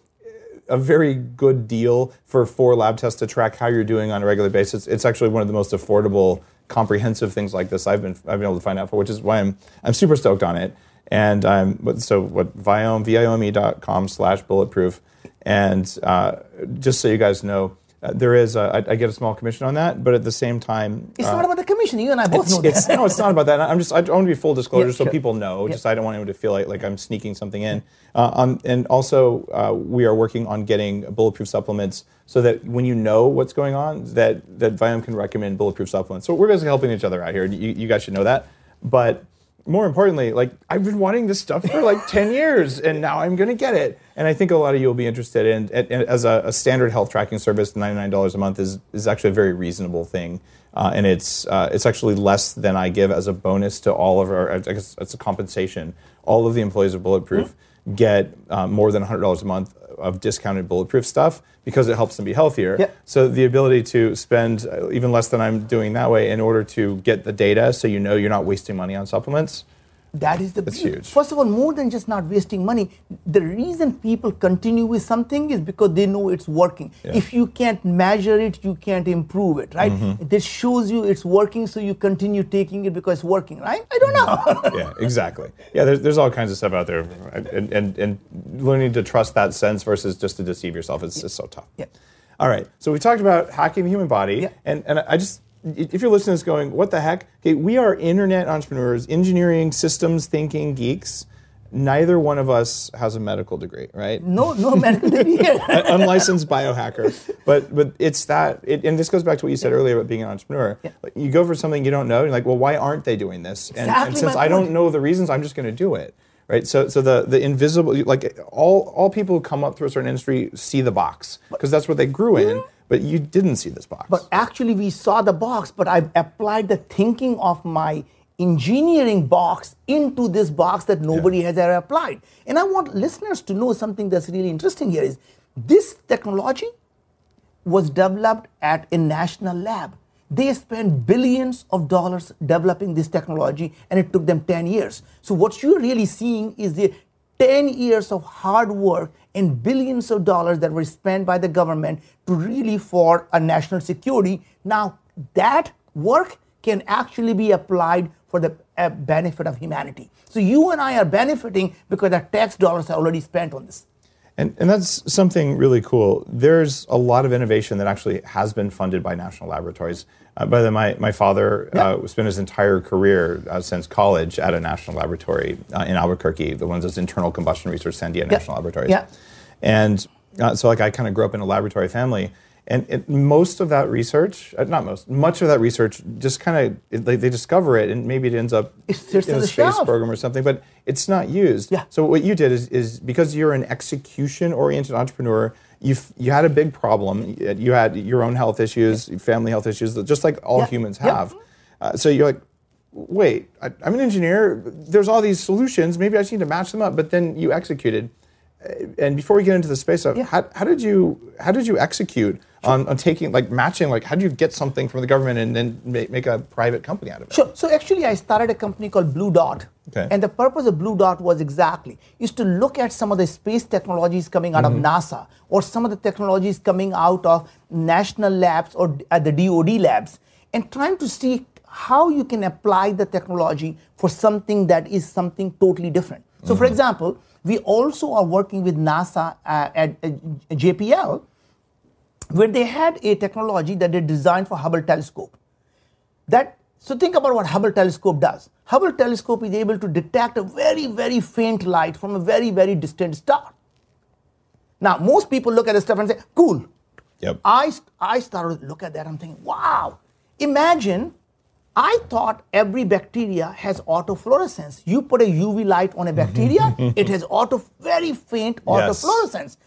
a very good deal for four lab tests to track how you're doing on a regular basis. It's actually one of the most affordable, comprehensive things like this I've been I've been able to find out for, which is why I'm I'm super stoked on it. And I'm what- so what Viome viome.com slash bulletproof, and uh, just so you guys know. Uh, there is, a, I, I get a small commission on that, but at the same time, It's uh, not about the commission. You and I both know that. it's, no, it's not about that. I'm just, I want to be full disclosure Yeah, so sure. people know. Yeah. Just I don't want anyone to feel like, like I'm sneaking something in. Uh, um, and also, uh, we are working on getting bulletproof supplements so that when you know what's going on, that that Viome can recommend bulletproof supplements. So we're basically helping each other out here. You, you guys should know that. But more importantly, like I've been wanting this stuff for like 10 years and now I'm going to get it. And I think a lot of you will be interested in as a, a standard health tracking service, $99 a month is, is actually a very reasonable thing. Uh, and it's, uh, it's actually less than I give as a bonus to all of our, I guess it's a compensation. All of the employees of Bulletproof get uh, more than $100 a month of discounted Bulletproof stuff because it helps them be healthier. Yeah. So the ability to spend uh, even less than I'm doing that way in order to get the data so you know you're not wasting money on supplements. That is the That's beauty. huge. First of all, more than just not wasting money, the reason people continue with something is because they know it's working. If you can't measure it, you can't improve it, right? Mm-hmm. This shows you it's working, so you continue taking it because it's working, right? I don't know. yeah, exactly. Yeah, there's, there's all kinds of stuff out there, and, and, and learning to trust that sense versus just to deceive yourself is just so tough. Yeah. All right, so we talked about hacking the human body, Yeah. and, and I just, if you're listening to this going, what the heck? Okay, we are internet entrepreneurs, engineering, systems thinking geeks. Neither one of us has a medical degree, right? no, no medical degree unlicensed biohacker. But but it's that, it, and this goes back to what you said earlier about being an entrepreneur. Like, you go for something you don't know, and you're like, well, why aren't they doing this? And, and since I don't know the reasons, I'm just going to do it. Right. So so the the invisible, like all all people who come up through a certain industry see the box because that's what they grew in. But you didn't see this box. But actually, we saw the box, but I've applied the thinking of my engineering box into this box that nobody has ever applied. And I want listeners to know something that's really interesting here is this technology was developed at a national lab. They spent billions of dollars developing this technology and it took them 10 years. So, what you're really seeing is the 10 years of hard work and billions of dollars that were spent by the government to really for a national security. Now, that work can actually be applied for the uh, benefit of humanity. So, you and I are benefiting because our tax dollars are already spent on this. And, and that's something really cool. There's a lot of innovation that actually has been funded by national laboratories. Uh, by the way, my, my father uh, spent his entire career uh, since college at a national laboratory uh, in Albuquerque, the ones that's internal combustion research, Sandia National Laboratories. Yeah. And uh, so, like, I kind of grew up in a laboratory family. And it, most of that research, uh, not most, much of that research just kind of, they, they discover it and maybe it ends up It sits in a space shelf. program or something, but it's not used. Yeah. So what you did is, is because you're an execution-oriented entrepreneur, you you had a big problem. You had your own health issues, family health issues, just like all Yeah. humans Yep. have. Uh, so you're like, wait, I, I'm an engineer. There's all these solutions. Maybe I just need to match them up. But then you executed. Uh, And before we get into the space stuff, Yeah. how, how did you how did you execute on, on taking like matching like how do you get something from the government and then make, make a private company out of it? Sure. So actually, I started a company called Blue Dot. Okay. And the purpose of Blue Dot was exactly is to look at some of the space technologies coming out Mm-hmm. of NASA or some of the technologies coming out of national labs or at the DoD labs, and trying to see how you can apply the technology for something that is something totally different. So, for example, we also are working with NASA uh, at uh, JPL, where they had a technology that they designed for Hubble telescope. That so think about what Hubble telescope does. Hubble telescope is able to detect a very very faint light from a very very distant star. Now most people look at this stuff and say, "Cool." Yep. I I started to look at that. I'm thinking, "Wow!" Imagine. I thought every bacteria has autofluorescence. You put a UV light on a bacteria, it has auto very faint Yes. autofluorescence.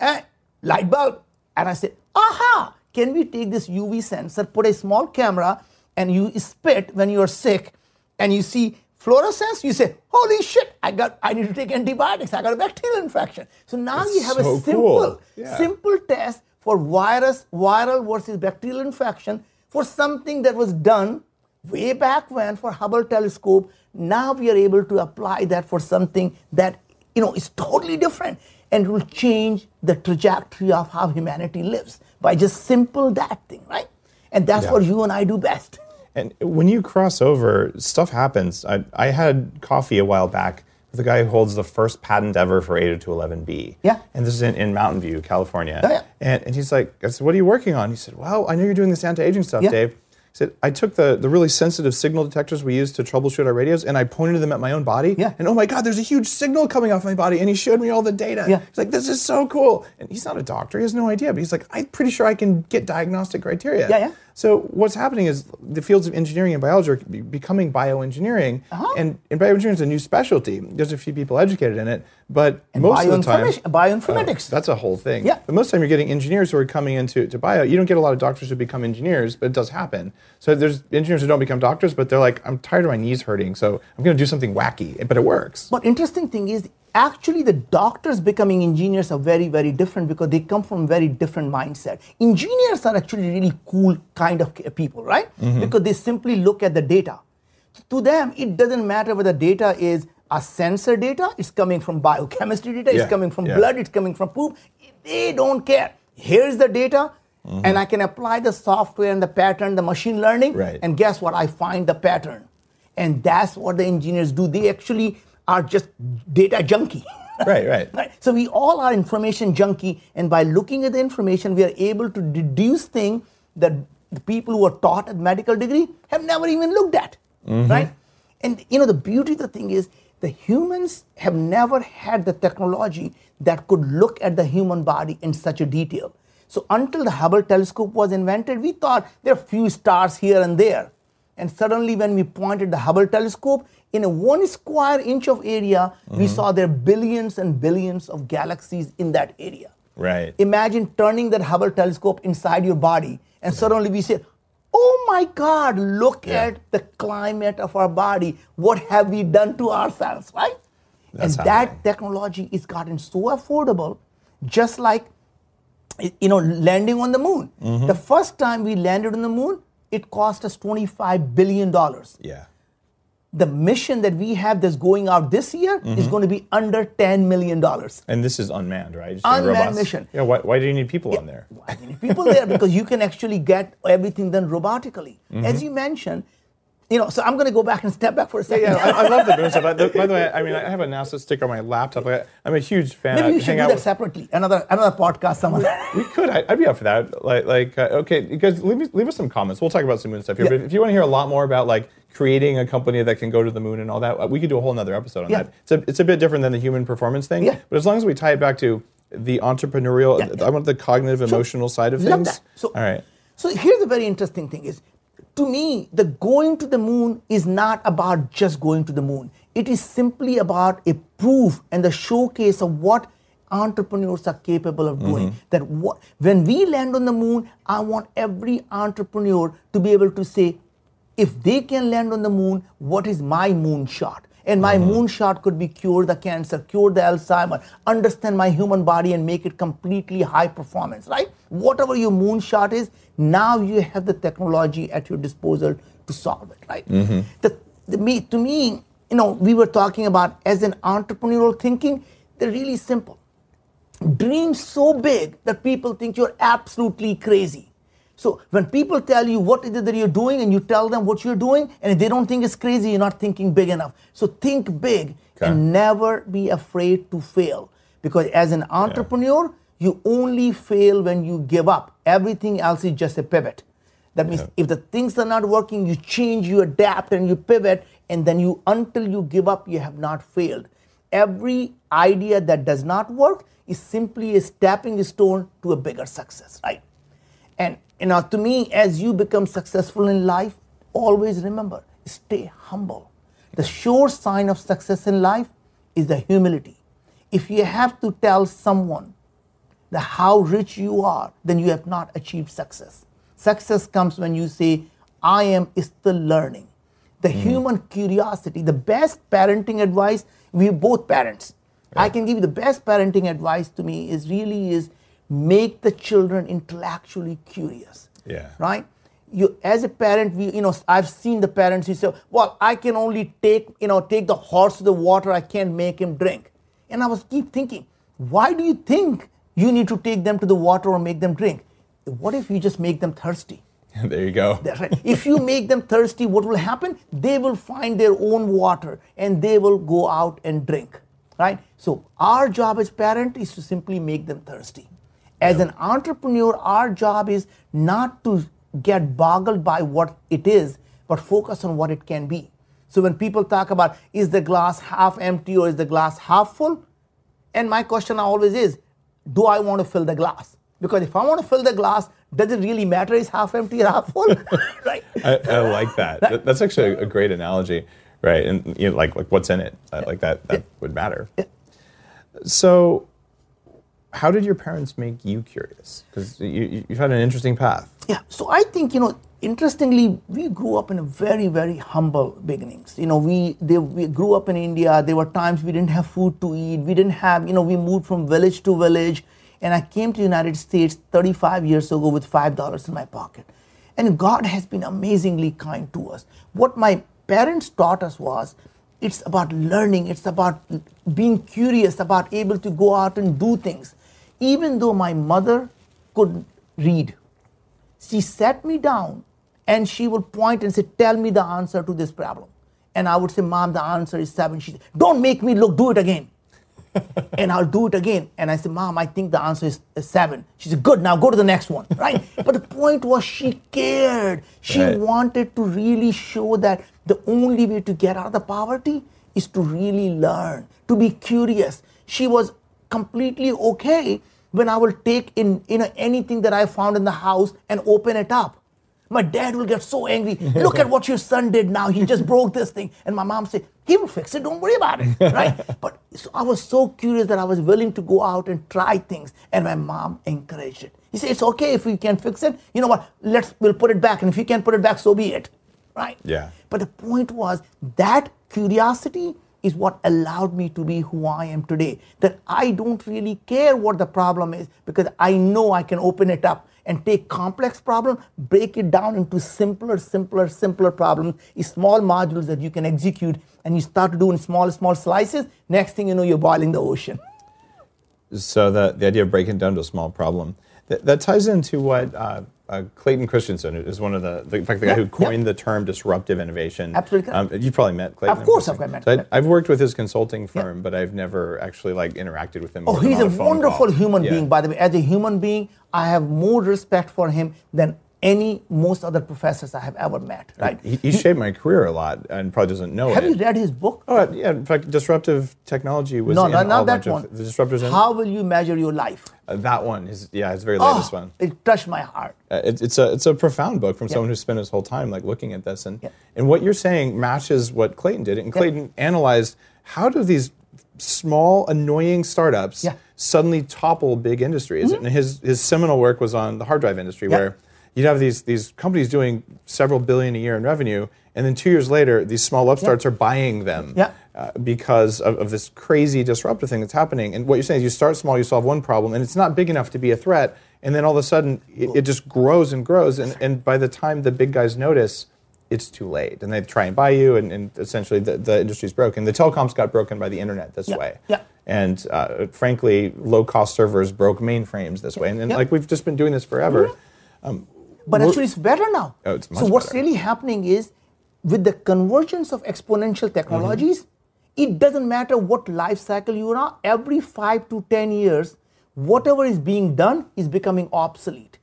And light bulb. And I said, aha, can we take this UV sensor, put a small camera, and you spit when you're sick, and you see fluorescence, you say, holy shit, I got I need to take antibiotics, I got a bacterial infection. So now That's you have so a simple, cool. Yeah. simple test for virus, viral versus bacterial infection for something that was done way back when for Hubble telescope. Now we are able to apply that for something that you know is totally different and it will change the trajectory of how humanity lives by just simple that thing, right? And that's Yeah. what you and I do best. And when you cross over, stuff happens. I, I had coffee a while back with a guy who holds the first patent ever for 802.11b. Yeah. And this is in, in Mountain View, California. Oh, yeah. And, and he's like, I said, what are you working on? He said, well, I know you're doing this anti-aging stuff, Yeah. Dave. Said, I took the, the really sensitive signal detectors we use to troubleshoot our radios and I pointed them at my own body. Yeah. And oh my God, there's a huge signal coming off my body. And he showed me all the data. Yeah. He's like, this is so cool. And he's not a doctor. He has no idea. But he's like, I'm pretty sure I can get diagnostic criteria. Yeah, yeah. So what's happening is the fields of engineering and biology are becoming bioengineering, Uh-huh. and, and bioengineering is a new specialty. There's a few people educated in it, but most of the time, bioinformatics. Oh, that's a whole thing. Yeah. But most of the time, you're getting engineers who are coming into to bio. You don't get a lot of doctors who become engineers, but it does happen. So there's engineers who don't become doctors, but they're like, I'm tired of my knees hurting, so I'm going to do something wacky, but it works. But interesting thing is, actually, the doctors becoming engineers are very, very different because they come from very different mindset. Engineers are actually really cool kind of people, right? Mm-hmm. Because they simply look at the data. To them, it doesn't matter whether data is a sensor data, it's coming from biochemistry data, Yeah, it's coming from yeah. blood, it's coming from poop. They don't care. Here's the data. Mm-hmm. And I can apply the software and the pattern, the machine learning, Right. and guess what? I find the pattern. And that's what the engineers do. They actually are just data junkie. Right, right. Right. So we all are information junkie, and by looking at the information, we are able to deduce things that the people who are taught at medical degree have never even looked at. Mm-hmm. Right? And you know the beauty of the thing is the humans have never had the technology that could look at the human body in such a detail. So until the Hubble telescope was invented, we thought there are few stars here and there. And suddenly, when we pointed the Hubble telescope in a one square inch of area, we saw there billions and billions of galaxies in that area. Right. Imagine turning that Hubble telescope inside your body, and suddenly we say, Oh my God, look Yeah. at the climate of our body. What have we done to ourselves, right? That's and that technology is gotten so affordable, just like you know, landing on the moon. Mm-hmm. The first time we landed on the moon, it cost us $25 billion. Yeah. The mission that we have that's going out this year Mm-hmm. is going to be under $10 million. And this is unmanned, right? Just Unmanned mission. Yeah. Why, why do you need people on there? Why do you need people there? Because you can actually get everything done robotically. Mm-hmm. As you mentioned, you know, so I'm going to go back and step back for a second. Yeah, I, I love the moon stuff. By the, way, I mean, I have a NASA sticker on my laptop. I, I'm a huge fan. Maybe we should do that with- separately. Another another podcast somewhere. We could. I, I'd be up for that. Like, like uh, okay, guys, leave, me, leave us some comments. We'll talk about some moon stuff here. Yeah. But if you want to hear a lot more about like creating a company that can go to the moon and all that, uh, we could do a whole nother episode on Yeah. that. It's a, it's a bit different than the human performance thing. Yeah. But as long as we tie it back to the entrepreneurial, Yeah. I want the cognitive, emotional side of Love things. that. So, all right. So here's the very interesting thing is, to me, the going to the moon is not about just going to the moon. It is simply about a proof and the showcase of what entrepreneurs are capable of doing. That what, when we land on the moon, I want every entrepreneur to be able to say, if they can land on the moon, what is my moonshot? And my mm-hmm. moonshot could be cure the cancer, cure the Alzheimer, understand my human body and make it completely high performance, right? Whatever your moonshot is, now you have the technology at your disposal to solve it, right? Mm-hmm. The, the, me, to me, you know, we were talking about as an entrepreneurial thinking, they're really simple. Dream so big that people think you're absolutely crazy. So when people tell you what is it that you're doing and you tell them what you're doing and if they don't think it's crazy, you're not thinking big enough. So think big Okay. and never be afraid to fail. Because as an entrepreneur, you only fail when you give up. Everything else is just a pivot. That means if the things are not working, you change, you adapt, and you pivot, and then you until you give up, you have not failed. Every idea that does not work is simply a stepping stone to a bigger success, right? And you know, to me, as you become successful in life, always remember, stay humble. The sure sign of success in life is the humility. If you have to tell someone the how rich you are, then you have not achieved success. Success comes when you say, I am still learning. The hmm. human curiosity, the best parenting advice, we're both parents. I can give you the best parenting advice to me is really is make the children intellectually curious. Yeah. Right? You as a parent, we, you know, I've seen the parents who say, Well, I can only take, you know, take the horse to the water, I can't make him drink. And I was keep thinking, why do you think you need to take them to the water or make them drink? What if you just make them thirsty? there you go. That's right. if you make them thirsty, what will happen? They will find their own water and they will go out and drink. Right? So our job as parent is to simply make them thirsty. As an entrepreneur, our job is not to get boggled by what it is, but focus on what it can be. So when people talk about is the glass half empty or is the glass half full? And my question always is, do I want to fill the glass? Because if I want to fill the glass, does it really matter is half empty or half full? right? I, I like that. That- That's actually a, great analogy, right? And you know, like like what's in it, like that that would matter. So, how did your parents make you curious? Because you, you- you've had an interesting path. Yeah. So I think you know, interestingly, we grew up in a very very humble beginnings. You know, we they, we grew up in India. There were times we didn't have food to eat. We didn't have you know we moved from village to village, and I came to United States 35 years ago with five dollars in my pocket, and God has been amazingly kind to us. What my parents taught us was. It's about learning, it's about being curious, about able to go out and do things. Even though my mother couldn't read, she sat me down and she would point and say, Tell me the answer to this problem. And I would say, Mom, the answer is seven. She said, Don't make me look, do it again. and I'll do it again. And I said, Mom, I think the answer is, seven. She said, Good, now go to the next one, right? but the point was, she cared. She Right. wanted to really show that the only way to get out of the poverty is to really learn, to be curious. She was completely okay when I will take in you know anything that I found in the house and open it up. My dad will get so angry. Look at what your son did now. He just broke this thing. And my mom said, he will fix it. Don't worry about it. Right? but so I was so curious that I was willing to go out and try things. And my mom encouraged it. He said, it's okay if we can fix it. You know what? Let's we'll put it back. And if you can't put it back, so be it. Right? Yeah. But the point was that curiosity is what allowed me to be who I am today. That I don't really care what the problem is because I know I can open it up and take complex problem, break it down into simpler, simpler, simpler problems, small modules that you can execute, and you start to do in small, small slices. Next thing you know, you're boiling the ocean. So the the idea of breaking down to a small problem that, that ties into what uh, uh, Clayton Christensen is one of the, the in fact the guy who coined the term disruptive innovation. Absolutely. Um, you've probably met Clayton. Of course I've met So I-. I've worked with his consulting firm, but I've never actually like interacted with him. Oh, he's a wonderful call. human Yeah. being, by the way. As a human being, I have more respect for him than any most other professors I have ever met. Right? He, he shaped my career a lot, and probably doesn't know have it. Have you read his book? Oh, yeah. In fact, disruptive technology was no, in no, a not that one. the disruptors. in- How will you measure your life? Uh, that one is yeah, his very latest Oh, one. It touched my heart. Uh, It's, it's a it's a profound book from someone who spent his whole time like looking at this and Yeah. and what you're saying matches what Clayton did and Clayton analyzed how do these small annoying startups. Mm-hmm. suddenly topple big industries and his his seminal work was on the hard drive industry where you'd have these these companies doing several billion a year in revenue and then two years later these small upstarts are buying them Yeah. Uh, because of, of this crazy disruptive thing that's happening. And what you're saying is you start small, you solve one problem, and it's not big enough to be a threat. And then all of a sudden, it, it just grows and grows. And, and by the time the big guys notice, it's too late. And they try and buy you, and, and essentially the, the industry's broken. The telecoms got broken by the internet this Yeah. way. Yeah. And uh, frankly, low cost servers broke mainframes this way. And, and Yeah. like we've just been doing this forever. Um, But actually, it's better now. Oh, it's much so what's better. really happening is, with the convergence of exponential technologies, Mm-hmm. It doesn't matter what life cycle you are. Every five to ten years, whatever is being done is becoming obsolete.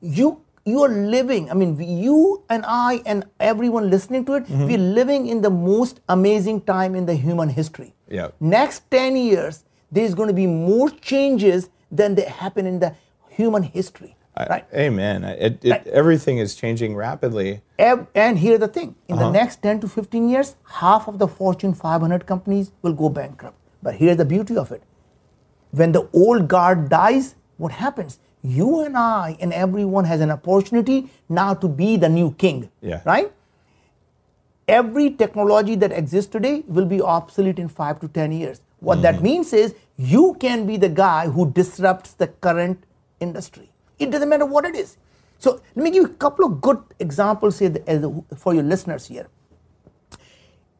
You you are living. I mean, you and I and everyone listening to it, Mm-hmm. we're living in the most amazing time in the human history. Yeah. Next ten years, there's going to be more changes than they happen in the human history. Right. Amen. It, it, Right. Everything is changing rapidly. And here's the thing in Uh-huh. the next 10 to 15 years, half of the Fortune 500 companies will go bankrupt. But here's the beauty of it when the old guard dies, what happens? You and I and everyone has an opportunity now to be the new king. Yeah. Right? Every technology that exists today will be obsolete in five to 10 years. What that means is you can be the guy who disrupts the current industry. It doesn't matter what it is. So let me give you a couple of good examples here for your listeners here.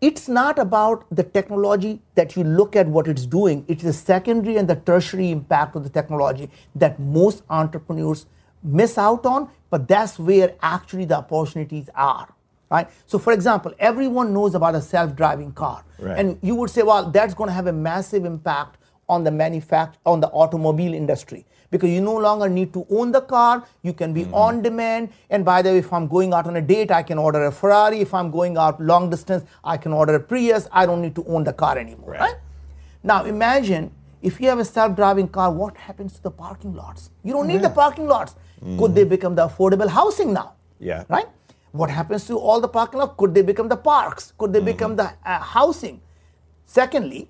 It's not about the technology that you look at what it's doing. It's the secondary and the tertiary impact of the technology that most entrepreneurs miss out on but that's where actually the opportunities are right? So for example everyone knows about a self-driving car. Right. and you would say well that's going to have a massive impact on the manufact on the automobile industry because you no longer need to own the car. You can be hmm. on demand. And by the way if i'm going out on a date i can order a ferrari. If i'm going out long distance i can order a prius. I don't need to own the car anymore Right. right, now imagine if you have a self-driving car what happens to the parking lots? You don't need the parking lots. Could they hmm. become the affordable housing now? Yeah. right? What happens to all the parking lots? Could they become the parks? Could they hmm. become the uh, housing? Secondly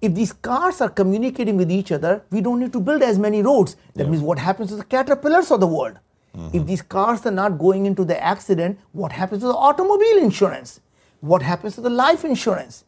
if these cars are communicating with each other, we don't need to build as many roads. That means what happens to the caterpillars of the world? Mm-hmm. If these cars are not going into the accident, what happens to the automobile insurance? What happens to the life insurance?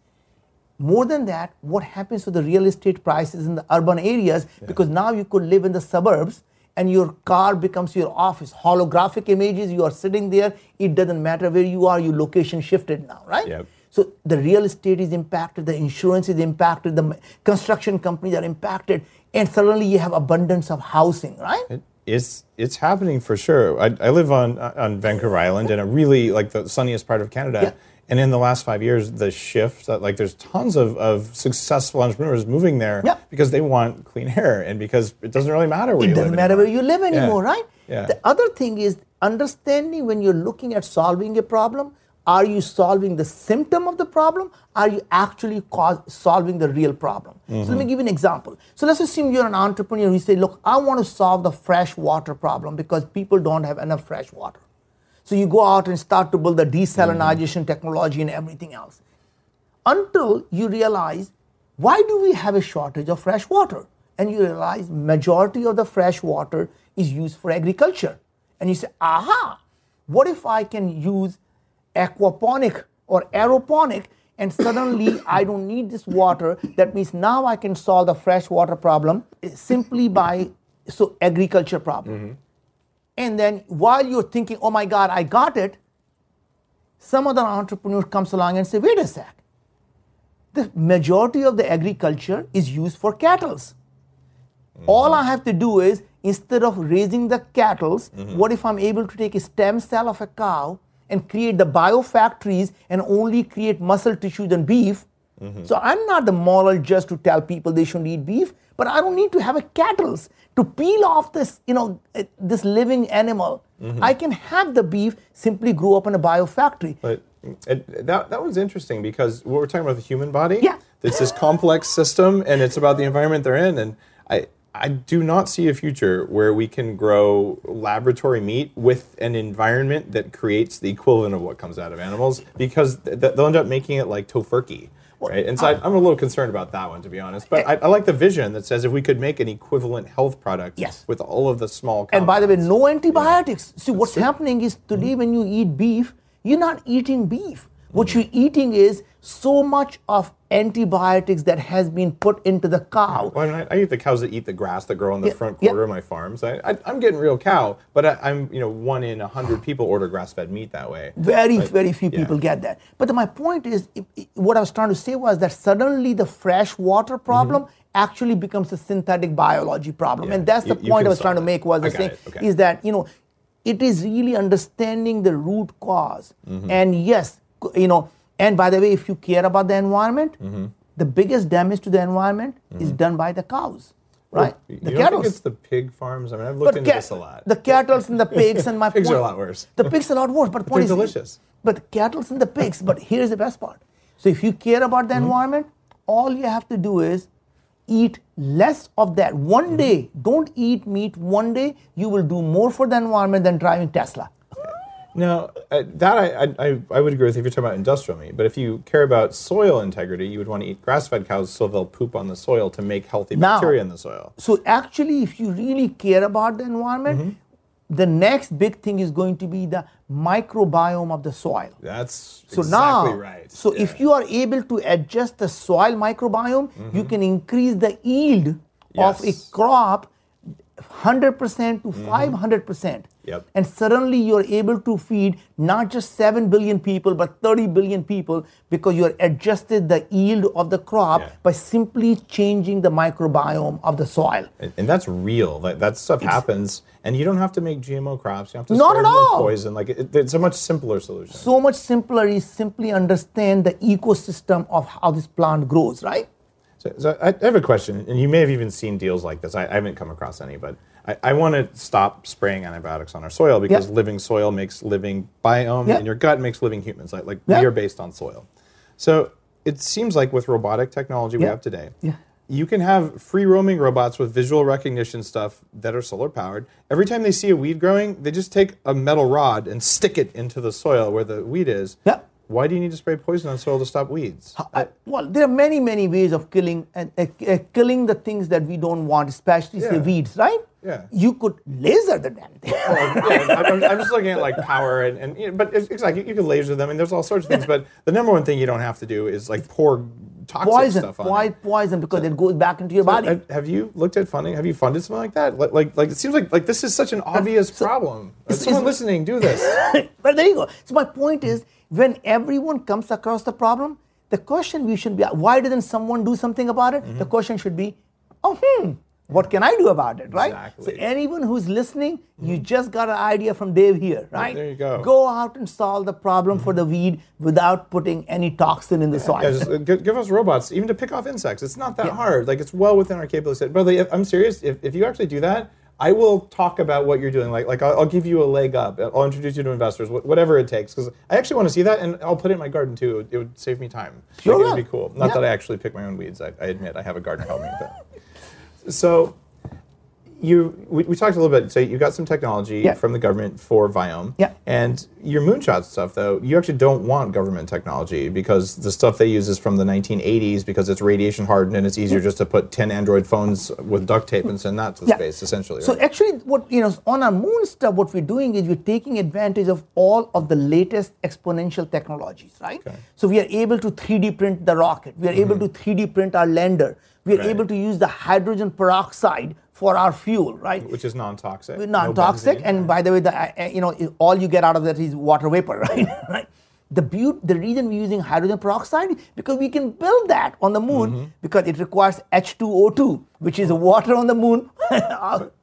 More than that, what happens to the real estate prices in the urban areas? Because now you could live in the suburbs and your car becomes your office. Holographic images, you are sitting there, it doesn't matter where you are, your location shifted now, right? Yep. So the real estate is impacted, the insurance is impacted, the construction companies are impacted, and suddenly you have abundance of housing, right? It, it's it's happening for sure. I, I live on on Vancouver Island in a really like the sunniest part of Canada. Yeah. And in the last five years, the shift, that, like there's tons of, of successful entrepreneurs moving there Yeah. because they want clean air and because it doesn't really matter where It you doesn't live. matter anymore. where you live anymore, right? Yeah. The other thing is understanding when you're looking at solving a problem, are you solving the symptom of the problem? Are you actually cause, solving the real problem? So let me mm-hmm. give you an example. So let's assume you're an entrepreneur. You say, look, I want to solve the fresh water problem because people don't have enough fresh water. So you go out and start to build the desalinization mm-hmm. technology and everything else. Until you realize, why do we have a shortage of fresh water? And you realize majority of the fresh water is used for agriculture. And you say, aha, what if I can use aquaponic or aeroponic and suddenly I don't need this water. That means now I can solve the fresh water problem simply by so agriculture problem. Mm-hmm. And then while you're thinking, oh my God, I got it, some other entrepreneur comes along and say, wait a sec. The majority of the agriculture is used for cattles. Mm-hmm. All I have to do is instead of raising the cattles, mm-hmm. what if I'm able to take a stem cell of a cow and create the biofactories and only create muscle tissues and beef? So I'm not the moral just to tell people they shouldn't eat beef, but I don't need to have a cattle to peel off this, you know, eh, this living animal. I can have the beef simply grow up in a biofactory. But it, that, that was interesting because what we're talking about the human body. Yeah. It's this complex system and it's about the environment they're in. And I, I do not see a future where we can grow laboratory meat with an environment that creates the equivalent of what comes out of animals because th- th- they'll end up making it like tofurkey. Right? And so I, ah. I'm a little concerned about that one, to be honest. But I, I like the vision that says if we could make an equivalent health product Yes. with all of the small And by the way, no antibiotics. See, what's happening is today mm-hmm. when you eat beef, you're not eating beef. What mm-hmm. you're eating is so much of antibiotics that has been put into the cow. Well, I, mean, I, I eat the cows that eat the grass that grow on the Yeah, front yeah. quarter of my farms. I, I, I'm getting real cow, but I, I'm you know one in a hundred people order grass-fed meat that way. Very, very few yeah. people get that. But my point is, what I was trying to say was that suddenly the fresh water problem actually becomes a synthetic biology problem, Mm-hmm. Yeah, and that's the you- you point can I was trying to make. Was I the saying okay. is that you know, It is really understanding the root because Mm-hmm. And yes, you know, and by the way, if you care about the environment, Mm-hmm. the biggest damage to the environment is done by the cows, right? You the think it's the pig farms? I mean, I've looked into ca- this a lot. The cattle's and the pigs and my Pigs are a lot worse. The pigs are a lot worse, but point They're is delicious. But the cattle's and the pigs. But here's the best part. So if you care about Mm-hmm. the environment, all you have to do is eat less of that. One Mm-hmm. day, don't eat meat. One day, you will do more for the environment than driving Tesla. Now, uh, that I, I, I would agree with if you're talking about industrial meat. But if you care about soil integrity, you would want to eat grass-fed cows so they'll poop on the soil to make healthy Now- bacteria in the soil. So actually, if you really care about the environment, Mm-hmm. the next big thing is going to be the microbiome of the soil. That's So exactly now, right. so Yeah. if you are able to adjust the soil microbiome, you can increase the yield of Mm-hmm. A crop 100% to mm-hmm. 500%. Yep. And suddenly you're able to feed not just 7 billion people, but 30 billion people because you're adjusted the yield of the crop Yeah. by simply changing the microbiome of the soil. And, and that's real. That, that stuff happens, and you don't have to make GMO crops. You have to Not at all. poison. Like it, it's a much simpler solution. So much simpler is simply understand the ecosystem of how this plant grows, right? So, so I have a question, and you may have even seen deals like this. I, I haven't come across any, but I, I want to stop spraying antibiotics on our soil because Yeah. living soil makes living biome, Yeah. and your gut makes living humans. Like, like Yeah. we are based on soil. So it seems like with robotic technology we have today, Yeah. you can have free roaming robots with visual recognition stuff that are solar powered. Every time they see a weed growing, they just take a metal rod and stick it into the soil where the weed is. Yeah. Why do you need to spray poison on soil to stop weeds? I- well, there are many, many ways of killing and uh, uh, killing the things that we don't want, especially say Yeah. weeds, right? Yeah. You could laser the damn thing. yeah, I'm, I'm just looking at like power and, and you know, but like you, can laser them and there's all sorts of things. But the number one thing you don't have to do is like pour toxic poison. stuff on Why it. poison? Because it goes back into your So, body. have- you looked at funding? Have you funded something like that? Like, like, like it seems like like this is such an obvious problem. it's- Someone listening, do this. but there you go. So my point is, when everyone comes across the problem, the question we should be: Why didn't someone do something about it? Mm-hmm. The question should be, Oh, hmm. What can I do about it, right? Exactly. So anyone who's listening, you just got an idea from Dave here, right? there you go. Go out and solve the problem for the weed without putting any toxin in the soil. Yeah, just uh, give us robots even to pick off insects. It's not that hard. Like it's well within our capability. Like, I'm serious. If, if you actually do that, I will talk about what you're doing. Like like I'll, I'll give you a leg up. I'll introduce you to investors. wh- Whatever it takes. Because I actually want to see that, and I'll put it in my garden too. It would, it would save me time. Sure Like, it would be cool. Not Yeah. that I actually pick my own weeds. I, I admit I have a gardener help me with that. So you we, we talked a little bit. So you got some technology Yeah. from the government for Viome. Yeah. And your moonshot stuff, though, you actually don't want government technology because the stuff they use is from the 1980s because it's radiation hardened and it's easier just to put 10 Android phones with duct tape and send that to Yeah. space, essentially. So actually, what you know, on our moon stuff, what we're doing is we're taking advantage of all of the latest exponential technologies, right? So we are able to 3D print the rocket. We are able to 3D print our lander. We are Mm-hmm. Right. able to use the hydrogen peroxide for our fuel, right? which is non-toxic. no non-toxic, benzene. and by the way, the uh, uh, you know all you get out of that is water vapor, right? right. The beaut, the reason we're using hydrogen peroxide because we can build that on the moon Mm-hmm. because it requires H2O2, which is water on the moon.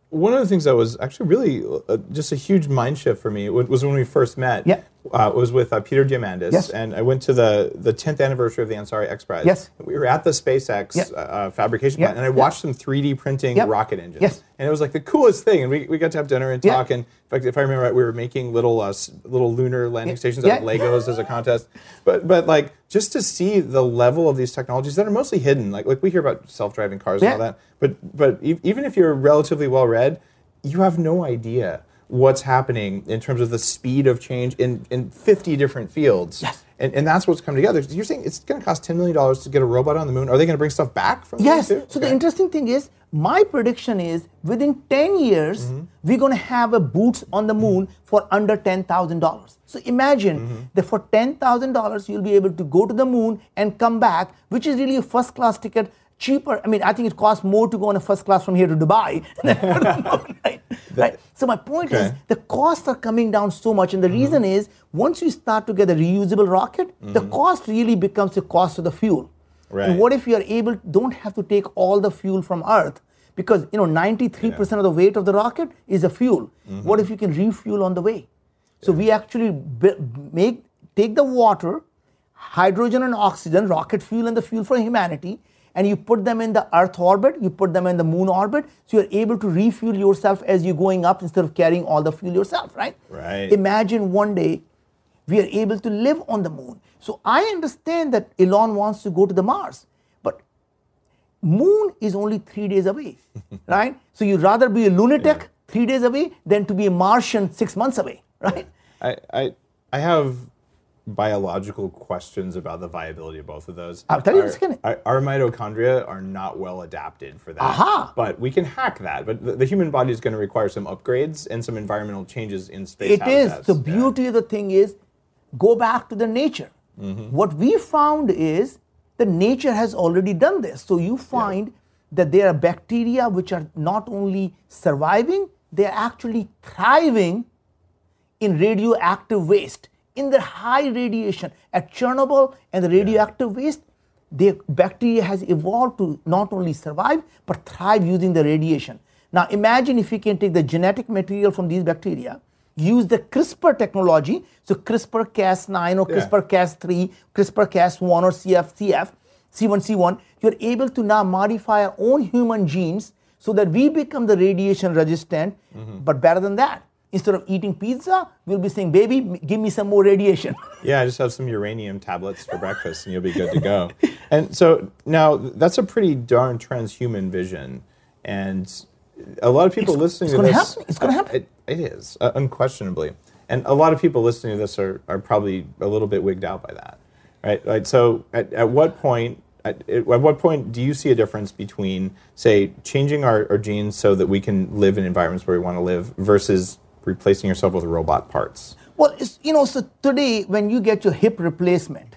One of the things that was actually really uh, just a huge mind shift for me was when we first met. Yeah. Uh, was with uh, Peter Diamandis, Yes. and I went to the the 10th anniversary of the Ansari X Prize. Yes. We were at the SpaceX uh, uh, fabrication Yeah. plant, and I watched them 3D printing Yeah. rocket engines. Yes. And it was like the coolest thing. And we, we got to have dinner and talk. And in fact, if I remember right, we were making little uh, little lunar landing stations out of Legos as a contest. But but like just to see the level of these technologies that are mostly hidden. Like like we hear about self driving cars and all that. But but e- even if you're relatively well read, you have no idea what's happening in terms of the speed of change in, in 50 different fields. Yes. And, and that's what's come together. You're saying it's going to cost $10 million to get a robot on the moon. Are they going to bring stuff back from the Yes. moon too? So the interesting thing is, my prediction is within 10 years, Mm-hmm. we're going to have a boots on the moon for under $10,000. So imagine Mm-hmm. that for $10,000, you'll be able to go to the moon and come back, which is really a first class ticket. Cheaper. I mean, I think it costs more to go on a first class from here to Dubai. right? right? So my point is, the costs are coming down so much, and the reason is, once you start to get a reusable rocket, the cost really becomes the cost of the fuel. Right. And what if you are able don't have to take all the fuel from earth Because you know, 93% of the weight of the rocket is the fuel. Mm-hmm. What if you can refuel on the way? So we actually b- make take the water, hydrogen and oxygen, rocket fuel and the fuel for humanity, and you put them in the Earth orbit, you put them in the Moon orbit, so you're able to refuel yourself as you're going up instead of carrying all the fuel yourself, right? Right. Imagine one day we are able to live on the moon. So I understand that Elon wants to go to the Mars, but moon is only three days away, right? So you'd rather be a lunatic three days away than to be a Martian six months away, right? I, I, I have biological questions about the viability of both of those. I'll tell you our, in a second. Our, our mitochondria are not well adapted for that. Aha. But we can hack that. But the, the human body is going to require some upgrades and some environmental changes in space. It is. habitats. The Yeah. beauty of the thing is go back to the nature. Mm-hmm. What we found is the nature has already done this. So you find that there are bacteria which are not only surviving, they are actually thriving in radioactive waste. In the high radiation at Chernobyl and the radioactive waste, the bacteria has evolved to not only survive but thrive using the radiation. Now imagine if we can take the genetic material from these bacteria, use the CRISPR technology, so CRISPR Cas9 or CRISPR Cas3, CRISPR Cas1 or CFCF, C1C1, you're able to now modify our own human genes so that we become the radiation resistant, mm-hmm. but better than that. Instead of eating pizza, we'll be saying, baby, give me some more radiation. Yeah, I just have some uranium tablets for breakfast and you'll be good to go. And so now that's a pretty darn transhuman vision. And a lot of people listening it's to this. happen. It's gonna happen. It, it is, uh, unquestionably. And a lot of people listening to this are, are probably a little bit wigged out by that. Right? Right. So at, at what point at, at what point do you see a difference between, say, changing our, our genes so that we can live in environments where we want to live versus replacing yourself with robot parts? Well, it's, you know, so today when you get your hip replacement,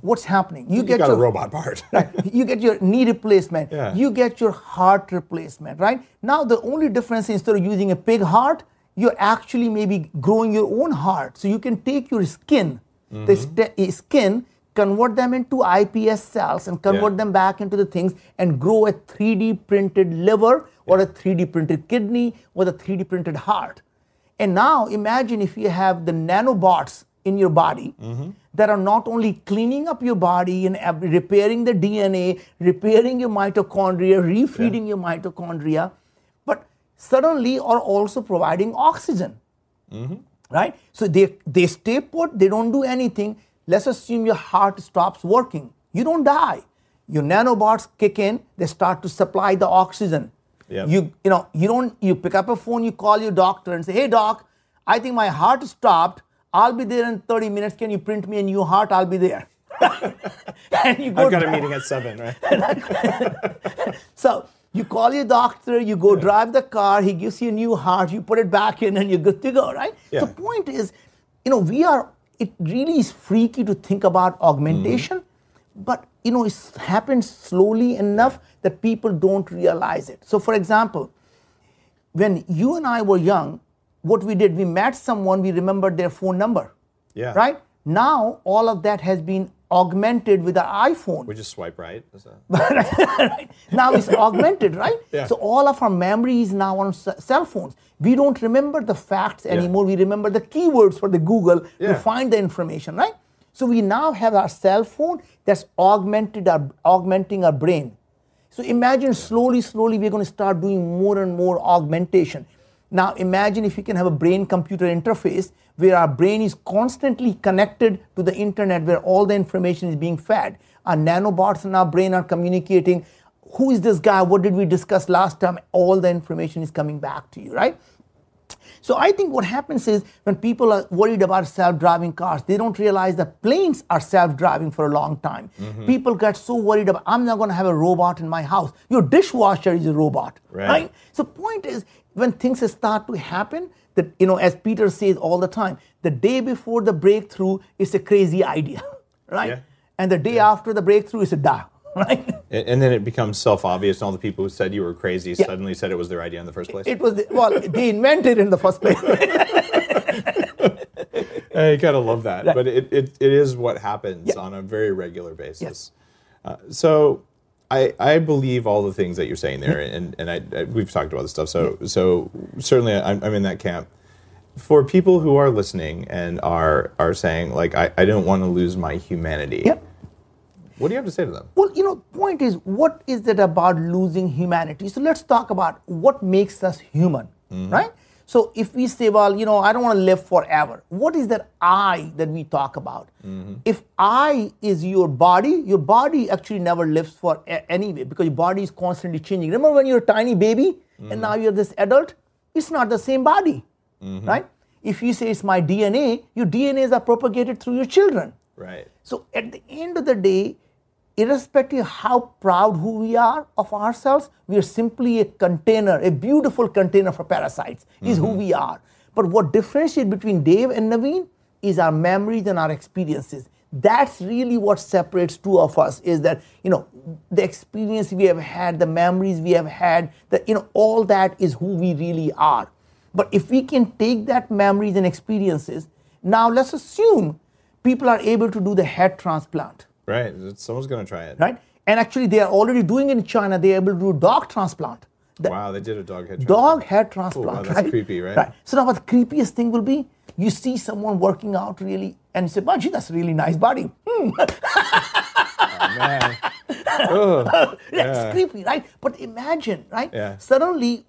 what's happening? You You get your a robot part. right? You get your knee replacement. Yeah. You get your heart replacement, right? Now the only difference instead of using a pig heart, you're actually maybe growing your own heart. So you can take your skin, the st- eh, skin, convert them into iPS cells and convert Yeah. them back into the things and grow a 3D printed liver or a 3D printed kidney or a 3D printed heart. And now imagine if you have the nanobots in your body that are not only cleaning up your body and repairing the DNA, repairing your mitochondria, refeeding your mitochondria, but suddenly are also providing oxygen. Mm-hmm. Right? So they, they stay put, they don't do anything. Let's assume your heart stops working. You don't die. Your nanobots kick in, they start to supply the oxygen. Yep. You you know, you don't you pick up a phone, you call your doctor and say, Hey doc, I think my heart stopped. I'll be there in 30 minutes. Can you print me a new heart? I'll be there. and you go I've got a meeting at seven, right? So you call your doctor, you go drive the car, he gives you a new heart, you put it back in, and you're good to go, right? Yeah. The point is, you know, we are, it really is freaky to think about augmentation, mm-hmm. but, you know, it happens slowly enough that people don't realize it. So, for example, when you and I were young, what we did, we met someone, we remembered their phone number. Yeah. Right? Now, all of that has been augmented with our iPhone. We just swipe right. Right? Now it's augmented, right? Yeah. So all of our memory is now on cell phones. We don't remember the facts anymore. We remember the keywords for the Google Yeah. to find the information, right? So we now have our cell phone that's augmented our augmenting our brain. So imagine slowly, slowly we're going to start doing more and more augmentation. Now imagine if you can have a brain-computer interface where our brain is constantly connected to the internet where all the information is being fed. Our nanobots in our brain are communicating. Who is this guy? What did we discuss last time? All the information is coming back to you, right? So I think what happens is when people are worried about self-driving cars, they don't realize that planes are self-driving for a long time. Mm-hmm. People get so worried about I'm not going to have a robot in my house. Your dishwasher is a robot, Right. right? So point is when things start to happen, that you know, as Peter says all the time, the day before the breakthrough is a crazy idea, right? Yeah. And the day after the breakthrough is a da, right? And and then it becomes self-obvious, and all the people who said you were crazy suddenly said it was their idea in the first place. It was the, well, they invented it in the first place. I kind of love that, but it, it, it is what happens Yeah. on a very regular basis. Uh, so I, I believe all the things that you're saying there, and, and I, I we've talked about this stuff. So so certainly I'm, I'm in that camp. For people who are listening and are are saying like I, I don't want to lose my humanity. Yep. What do you have to say to them? Well, you know, point is, what is it about losing humanity? So let's talk about what makes us human, mm-hmm. right? So if we say, well, you know, I don't want to live forever, what is that I that we talk about? Mm-hmm. If I is your body, your body actually never lives for a- anyway because your body is constantly changing. Remember when you're a tiny baby and mm-hmm. now you're this adult? It's not the same body, right? If you say it's my DNA, your DNAs are propagated through your children. Right. So at the end of the day, irrespective of how proud who we are of ourselves, we are simply a container, a beautiful container for parasites, is who mm-hmm. we are. But what differentiates between Dave and Naveen is our memories and our experiences. That's really what separates two of us is that, you know, the experience we have had, the memories we have had, that, you know, all that is who we really are. But if we can take that memories and experiences, now let's assume people are able to do the head transplant, Right. Someone's gonna try it. right? And actually, they are already doing it in China. They are able to do dog transplant. The Wow, they did a dog head. dog transplant. head transplant, that's right? creepy, right? Right. So now, what the creepiest thing will be? You see someone working out really, and you say, "Wow, gee, that's a really nice body." Hmm, Man. Ugh. that's creepy, right? But imagine, right? Yeah. Suddenly,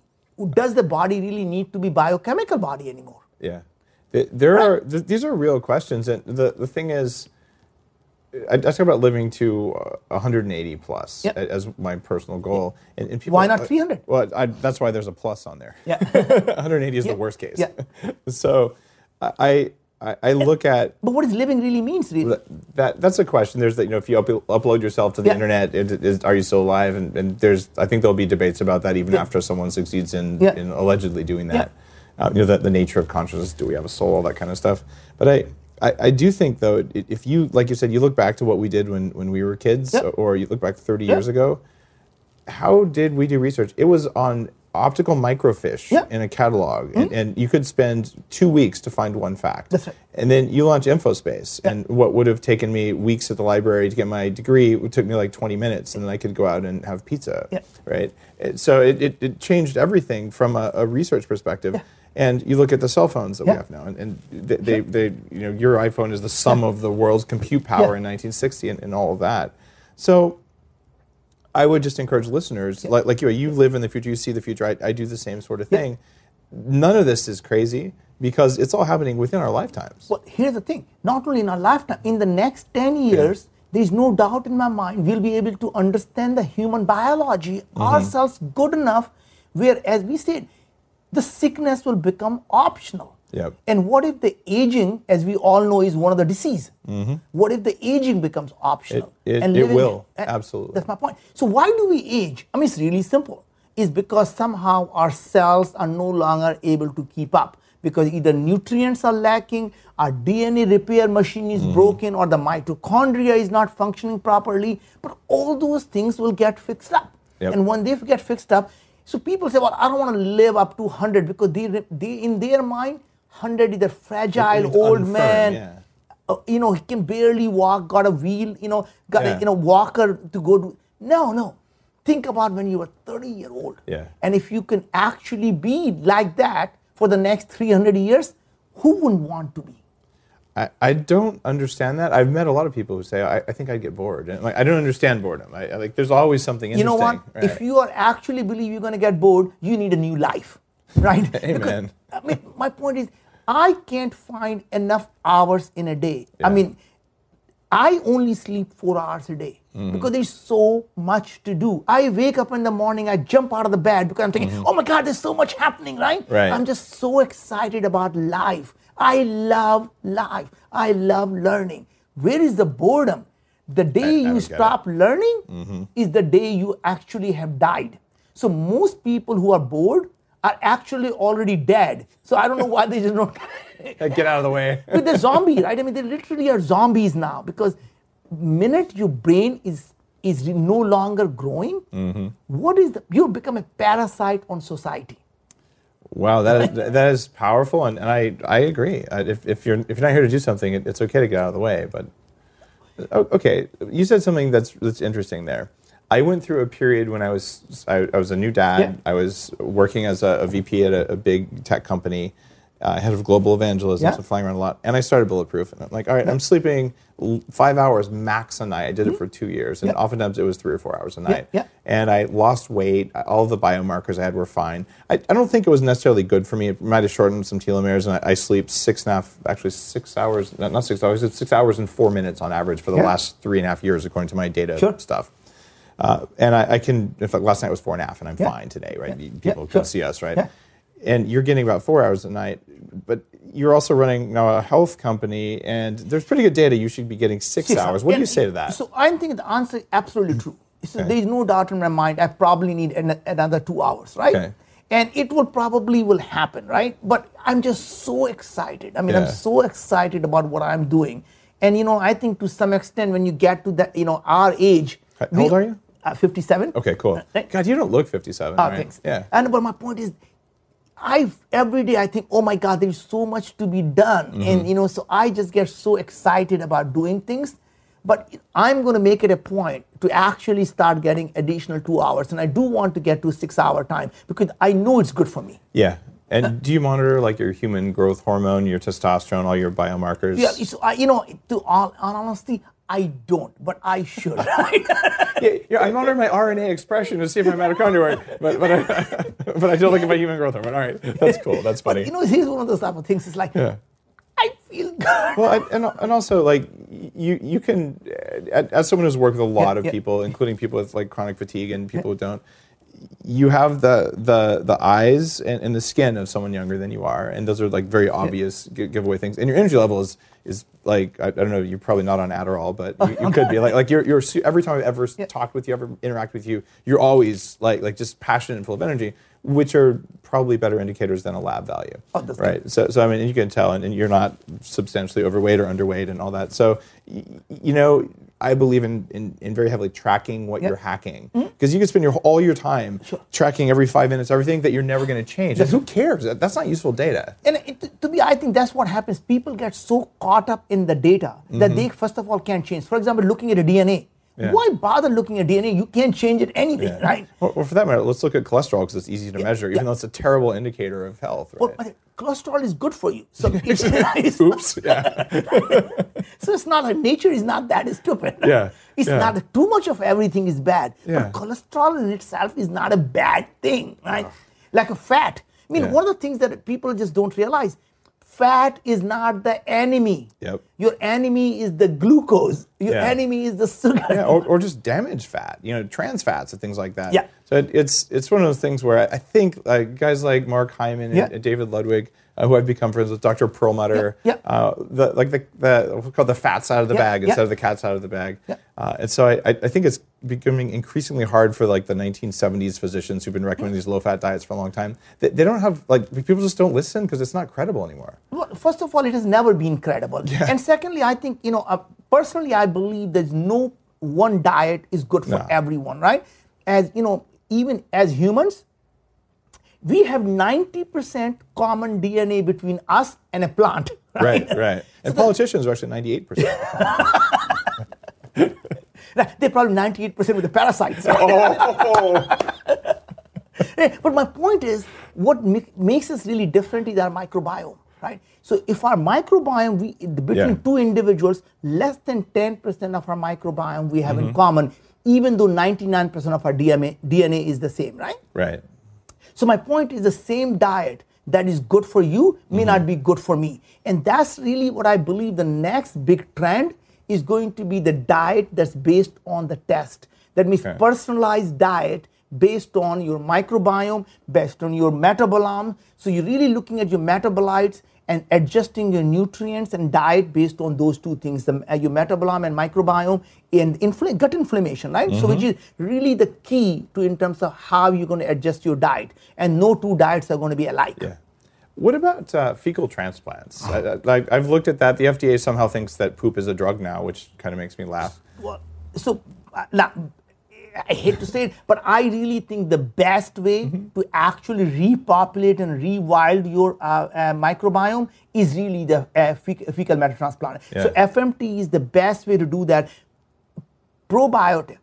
does the body really need to be biochemical body anymore? Yeah, Th- there are th- these are real questions, and the the thing is, I, I talk about living to uh, 180 plus Yep. as my personal goal, and, and people. Why not 300? Well, I, that's why there's a plus on there. Yeah. 180 is Yeah. the worst case. Yeah. so, I I, I look at But what does living really means, really? that that's a question. There's that you know if you up, upload yourself to the Yeah. internet, it, is, are you still alive? And, and there's I think there'll be debates about that even Yeah. after someone succeeds in, Yeah. in allegedly doing that. Uh, you know the, the nature of consciousness. Do we have a soul? All that kind of stuff. But I. I, I do think though, if you like you said, you look back to what we did when, when we were kids, Yeah. or you look back 30 Yeah. years ago, how did we do research? It was on optical microfiche. Mm-hmm. in a catalog, and, and you could spend two weeks to find one fact. Right. And then you launch InfoSpace, and what would have taken me weeks at the library to get my degree it took me like 20 minutes, and then I could go out and have pizza. Yeah. Right. So it, it, it changed everything from a, a research perspective. And you look at the cell phones that we have now, and, and they, they, they, you know, your iPhone is the sum of the world's compute power Yeah. in 1960 and, and all of that. So I would just encourage listeners, like, like you, you live in the future, you see the future. I, I do the same sort of Yeah. thing. None of this is crazy because it's all happening within our lifetimes. Well, here's the thing not only in our lifetime, in the next 10 years, there's no doubt in my mind we'll be able to understand the human biology mm-hmm. ourselves good enough where, as we said, the sickness will become optional. Yep. And what if the aging, as we all know, is one of the disease? What if the aging becomes optional? It- it- And it will, absolutely. That's my point. So why do we age? I mean, it's really simple. It's because somehow our cells are no longer able to keep up because either nutrients are lacking, our DNA repair machine Mm-hmm. is broken, or the mitochondria is not functioning properly. But all those things will get fixed up. Yep. And when they get fixed up, so people say, "Well, I don't want to live up to 100 because they, they in their mind, 100 is a fragile old unfirm, man." yeah. uh, you know, he can barely walk, got a wheel, you know, got Yeah. a you know walker to go to. No, no. Think about when you were 30 year old. Yeah. And if you can actually be like that for the next 300 years, who wouldn't want to be? I, I don't understand that. I've met a lot of people who say, I, I think I'd get bored. And like, I don't understand boredom. I, I- like, there's always something interesting. You know what? right? If you are actually believe you're going to get bored, you need a new life, right? Amen. I mean, my point is, I can't find enough hours in a day. I mean, I only sleep four hours a day Mm-hmm. because there's so much to do. I wake up in the morning, I jump out of the bed because I'm thinking, oh my God, there's so much happening, right? Mm-hmm. Right. I'm just so excited about life. I love life. I love learning. Where is the boredom? The day I you don't get it. stop learning mm-hmm. is the day you actually have died. So most people who are bored are actually already dead. So I don't know why they just don't. get out of the way. But they're zombie, right? I mean, they literally are zombies now because minute your brain is is no longer growing, mm-hmm. what is the you become a parasite on society. Wow, that is, that is powerful, and, and I, I agree. If, if you're if you're not here to do something, it, it's okay to get out of the way. But oh, okay, you said something that's that's interesting there. I went through a period when I was I, I was a new dad. Yeah. I was working as a, a VP at a, a big tech company, uh, head of global evangelism, Yeah. so flying around a lot. And I started Bulletproof, and I'm like, all right, I'm sleeping five hours max a night. I did it for two years, and Mm-hmm. Yeah. oftentimes it was three or four hours a night. yeah. And I lost weight. All the biomarkers I had were fine. I, I don't think it was necessarily good for me. It might have shortened some telomeres, and I, I sleep six and a half, actually six hours, not, not six hours, it's six hours and four minutes on average for the Yeah. last three and a half years, according to my data Sure. stuff. Uh, and I, I can, in fact, last night was four and a half, and I'm Yeah. fine today, right? Yeah. People Yeah, can see us, right? And you're getting about four hours a night, but you're also running now a health company, and there's pretty good data. You should be getting six, Six hours. What do you say to that? So I think the answer is absolutely true. So Okay. there is no doubt in my mind. I probably need an, another two hours, right? Okay. And it will probably will happen, right? But I'm just so excited. I mean, Yeah. I'm so excited about what I'm doing, and you know, I think to some extent, when you get to that, you know, our age. How old are you? Uh, 57. Okay, cool. Right. God, you don't look 57. Ah, right? thanks. Yeah. And but my point is, I every day I think, oh my God, there's so much to be done, Mm-hmm. and you know, so I just get so excited about doing things. But I'm going to make it a point to actually start getting additional two hours, and I do want to get to six-hour time because I know it's good for me. yeah. And do you monitor like your human growth hormone, your testosterone, all your biomarkers? Yeah, so I, you know, to all, all honesty, I don't, but I should. Right? yeah, yeah, I monitor my RNA expression to see if my mitochondria work, but but I, but I don't look at my human growth hormone. All right, that's cool. That's funny. But you know, here's one of those type of things. It's like Yeah. I feel good. Well, I, and and also like you you can as someone who's worked with a lot Yeah, of yeah. people, including people with like chronic fatigue and people who don't. You have the the the eyes and, and the skin of someone younger than you are, and those are like very obvious gi- giveaway things. And your energy level is is like I, I don't know. You're probably not on Adderall, but you, you could be like like you're you're every time I've ever talked with you, ever interact with you, you're always like like just passionate and full of energy, which are probably better indicators than a lab value, Oh, right? So so I mean, you can tell, and, and you're not substantially overweight or underweight and all that. So y- you know. I believe in, in, in very heavily tracking what Yeah. you're hacking mm-hmm. because you can spend your all your time tracking every five minutes everything that you're never going to change. Who cares? That's not useful data. And it, to me, I think that's what happens. People get so caught up in the data that mm-hmm. they, first of all, can't change. For example, looking at a DNA. Yeah. Why bother looking at DNA? You can't change it anything, right? Or, or for that matter, let's look at cholesterol because it's easy to measure, even yeah. though it's a terrible indicator of health. Right? but cholesterol is good for you. So Oops. Yeah. so it's not like nature is not that stupid. Yeah, It's yeah. not too much of everything is bad. Yeah. But cholesterol in itself is not a bad thing, right? Like a fat. I mean, Yeah. one of the things that people just don't realize fat is not the enemy. Yep. Your enemy is the glucose. Your Yeah. enemy is the sugar. yeah, or, or just damaged fat, you know, trans fats and things like that. Yeah. So it, it's it's one of those things where I, I think like guys like Mark Hyman and, Yeah. and David Ludwig, uh, who I've become friends with, Dr. Perlmutter, Yeah, yeah. Uh, the like the the called the fat side of the Yeah, bag yeah. instead of the cat side of the bag. Yeah. Uh, and so I, I I think it's becoming increasingly hard for like the 1970s physicians who've been recommending these low fat diets for a long time. They, they don't have like people just don't listen because it's not credible anymore. Well, first of all, it has never been credible. And secondly, I think, you know, uh, personally, I believe there's no one diet is good for No. everyone, right? As, you know, even as humans, we have 90% common DNA between us and a plant. Right, right. And politicians are actually 98%. They're probably 98% with the parasites. Eh, but my point is, what ma- makes us really different is our microbiome, right? So if our microbiome, we, between Yeah. two individuals, less than 10% of our microbiome we have Mm-hmm. in common, even though 99% of our DNA, DNA is the same, right? right. So my point is the same diet that is good for you may not mm-hmm. be good for me. And that's really what I believe the next big trend is going to be the diet that's based on the test. That means Okay. personalized diet based on your microbiome, based on your metabolome. So you're really looking at your metabolites and adjusting your nutrients and diet based on those two things, the, uh, your metabolome and microbiome and infl- gut inflammation, right? So which is really the key to in terms of how you're going to adjust your diet. And no two diets are going to be alike. Yeah. What about uh, fecal transplants? I, I- like I've looked at that. The FDA somehow thinks that poop is a drug now, which kind of makes me laugh. Well, so uh, now, I hate to say it, but I really think the best way Mm-hmm. to actually repopulate and rewild your uh, uh, microbiome is really the uh, fec- fecal matter transplant. So FMT is the best way to do that. Probiotic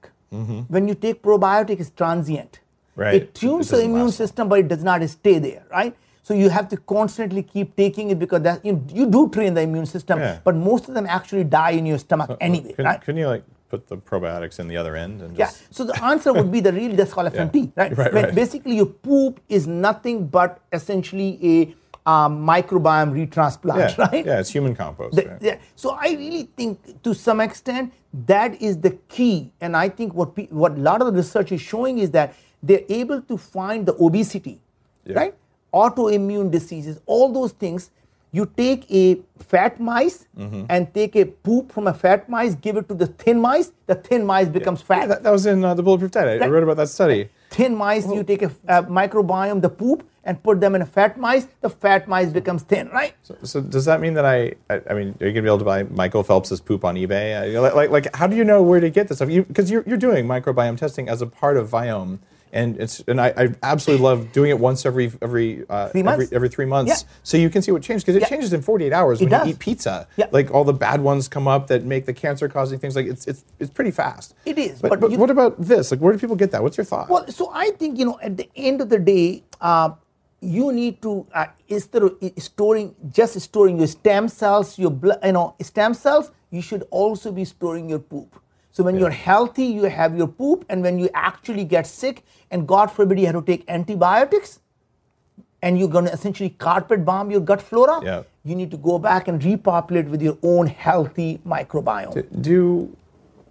When you take probiotic, it's transient. Right. It It tunes the immune last system, but it does not stay there, right? So you have to constantly keep taking it because that you, you do train the immune system, Yeah. but most of them actually die in your stomach anyway, Couldn't, right? couldn't you like put the probiotics in the other end and Yeah. So the answer would be the real that's called FMT, right? Right, When right. Basically, your poop is nothing but essentially a um, microbiome retransplant, yeah, right? yeah, it's human compost. The- right? yeah. So I really think, to some extent, that is the key. And I think what pe- what a lot of the research is showing is that they're able to find the obesity, Yeah. right? Autoimmune diseases, all those things. You take a fat mice Mm-hmm. and take a poop from a fat mice, give it to the thin mice. The thin mice becomes fat Yeah, that, that was in uh, the Bulletproof Diet. I, I read about that study. thin mice, you take a uh, microbiome, the poop, and put them in a fat mice. The fat mice becomes thin, right? So, so does that mean that I, I? I mean, are you gonna be able to buy Michael Phelps's poop on eBay? I, like, like, how do you know where to get this stuff? Because you, are you're doing microbiome testing as a part of Viome, and it's and I, I absolutely love doing it once every every uh, Three every, months? every three months, Yeah. so you can see what changes because it Yeah. changes in 48 hours It when does. you eat pizza. Yeah. Like all the bad ones come up that make the cancer causing things. Like it's it's it's pretty fast. It is, But, but but you- what about this? Like, where do people get that? What's your thought? Well, so I think you know at the end of the day, uh, you need to uh, instead of storing just storing your stem cells, your blood, you know, stem cells, you should also be storing your poop. So when you're healthy, you have your poop, and when you actually get sick, and God forbid you have to take antibiotics, and you're going to essentially carpet bomb your gut flora, Yeah. you need to go back and repopulate with your own healthy microbiome. do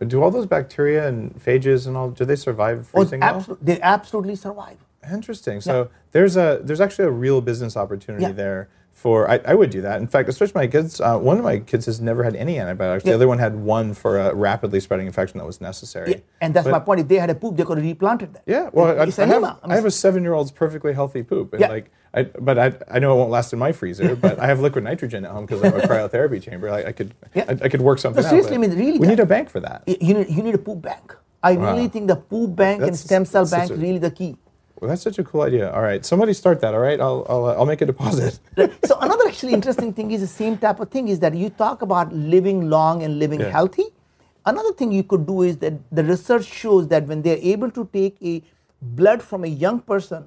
do all those bacteria and phages and all do they survive Oh, freezing well? absol- they absolutely survive. Interesting. So there's a there's actually a real business opportunity Yeah. there for I, I would do that. In fact, especially my kids. Uh, one of my kids has never had any antibiotics. The Yeah. other one had one for a rapidly spreading infection that was necessary. Yeah, and that's But- my point. If they had a poop, they could have replanted that. Yeah, well, I, it's I have. I have a seven-year-old's perfectly healthy poop, and Yeah. like, I, but I, I know it won't last in my freezer, but I have liquid nitrogen at home because I have a cryotherapy chamber. Like, I could, Yeah. I, I could work something No, out. seriously, but I mean, really, we need a bank for that. You need, you need a poop bank. I really think the poop bank and stem cell bank a- really the key. Well, that's such a cool idea. All right, somebody start that. All right, I'll, I'll, uh, I'll make a deposit. so another actually interesting thing is the same type of thing is that you talk about living long and living Yeah. healthy. Another thing you could do is that the research shows that when they're able to take a blood from a young person,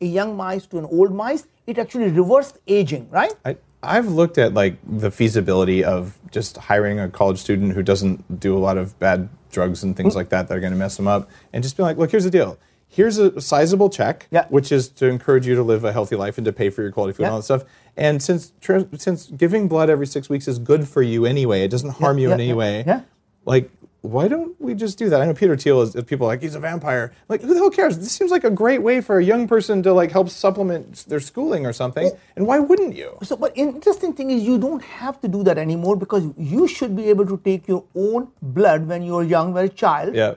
a young mice to an old mice, it actually reversed aging, right? I, I've looked at like the feasibility of just hiring a college student who doesn't do a lot of bad drugs and Mm. things like that that are going to mess them up, and just be like, look, here's the deal. Here's a sizable check, Yeah. which is to encourage you to live a healthy life and to pay for your quality food and all that stuff. And since tr- since giving blood every six weeks is good for you anyway, it doesn't harm you yeah, in any yeah, way. yeah. Like, why don't we just do that? I know Peter Thiel is people are like he's a vampire. Like, who the hell cares? This seems like a great way for a young person to like help supplement their schooling or something. And why wouldn't you? So, but interesting thing is you don't have to do that anymore because you should be able to take your own blood when you're young, when a child, Yeah.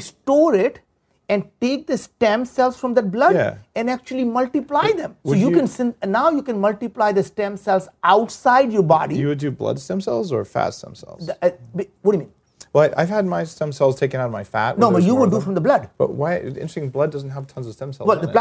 store it, and take the stem cells from that blood Yeah. and actually multiply them. So you, you- can now you can multiply the stem cells outside your body. You would do blood stem cells or fat stem cells? Uh, b- what do you mean? Well, I've had my stem cells taken out of my fat. No, but you would do from the blood. But why? Interesting. Blood doesn't have tons of stem cells. Well, the it.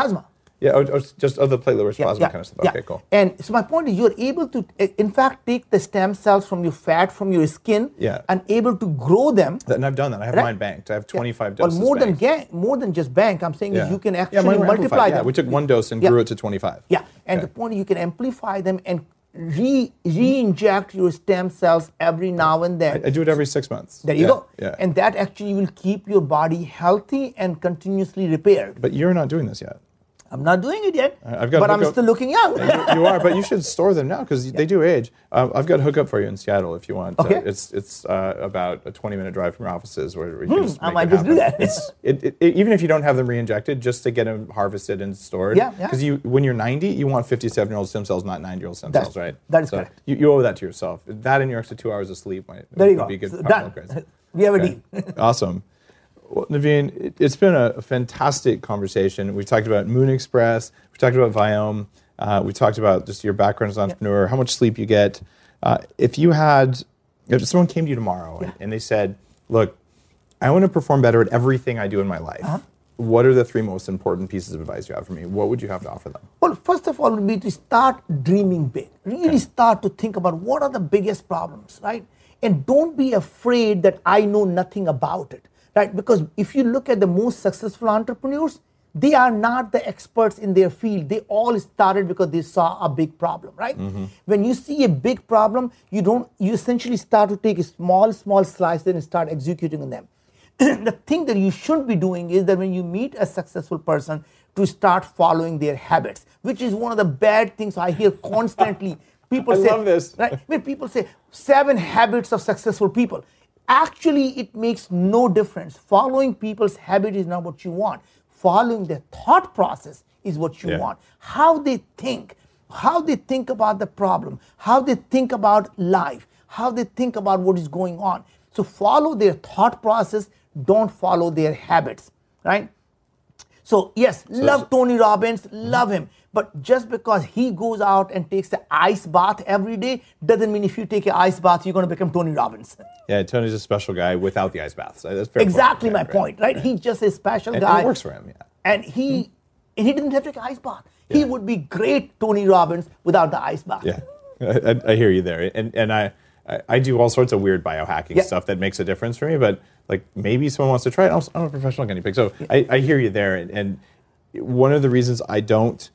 Yeah, oh, oh, just other platelet Yeah, plasma yeah, kind of stuff. yeah. Okay, cool. And so my point is, you're able to, uh, in fact, take the stem cells from your fat, from your skin, Yeah. and able to grow them. And I've done that. I have Right. mine banked. I have Yeah. 25 Well, doses. more than ga- more than just bank. I'm saying is you can actually multiply them. Yeah, we took one dose and Yeah. grew it to 25. Yeah, and Okay. the point is you can amplify them and re re-inject your stem cells every now and then. I do it every six months. there you Yeah, go. Yeah. And that actually will keep your body healthy and continuously repaired. but you're not doing this yet. I'm not doing it yet, I've got but I'm hookup- still looking young. you, you are, but you should store them now because they do age. Um, I've got a hookup for you in Seattle if you want. Okay. Uh, it's it's uh, about a 20 minute drive from your offices where, where you can just I might just do that. It's, it, it, it- even if you don't have them re-injected, just to get them harvested and stored. Yeah, yeah. Because you, when you're 90, you want 57 year old stem cells, not 90 year old stem That's- cells, right? that is so correct. You, you owe that to yourself. That and your extra two hours of sleep might there you go. be good. So done. we have a Okay. deal. awesome. Well, Naveen, it, it's been a fantastic conversation. We talked about Moon Express. We talked about Viome. Uh, we talked about just your background as an entrepreneur, how much sleep you get. Uh, if you had, if someone came to you tomorrow and, and they said, "Look, I want to perform better at everything I do in my life. Uh-huh. What are the three most important pieces of advice you have for me? What would you have to offer them?" Well, first of all, would be to start dreaming big. Really start to think about what are the biggest problems, right? And don't be afraid that I know nothing about it. Right? Because if you look at the most successful entrepreneurs, they are not the experts in their field. They all started because they saw a big problem, right? Mm-hmm. When you see a big problem, you don't you essentially start to take a small, small slice and start executing on them. the thing that you should be doing is that when you meet a successful person, to start following their habits, which is one of the bad things I hear constantly. People I say, love this. right? When people say seven habits of successful people, actually it makes no difference. Following people's habit is not what you want. Following their thought process is what you Yeah. want. How they think, how they think about the problem, how they think about life, how they think about what is going on. So follow their thought process, don't follow their habits, right? So yes, love Tony Robbins, mm-hmm. love him. But just because he goes out and takes the ice bath every day doesn't mean if you take an ice bath you're going to become Tony Robbins. Yeah, Tony's a special guy without the ice baths. That's fair point. exactly Yeah, my right. point, right? He's just a special And guy. it works for him, yeah. And he hmm. and he didn't have to take an ice bath. He would be great Tony Robbins without the ice bath. Yeah, I, I- hear you there, and and I, I do all sorts of weird biohacking Yeah. stuff that makes a difference for me. But like maybe someone wants to try it. I'm, a professional guinea pig, so I, I hear you there. And, and one of the reasons I don't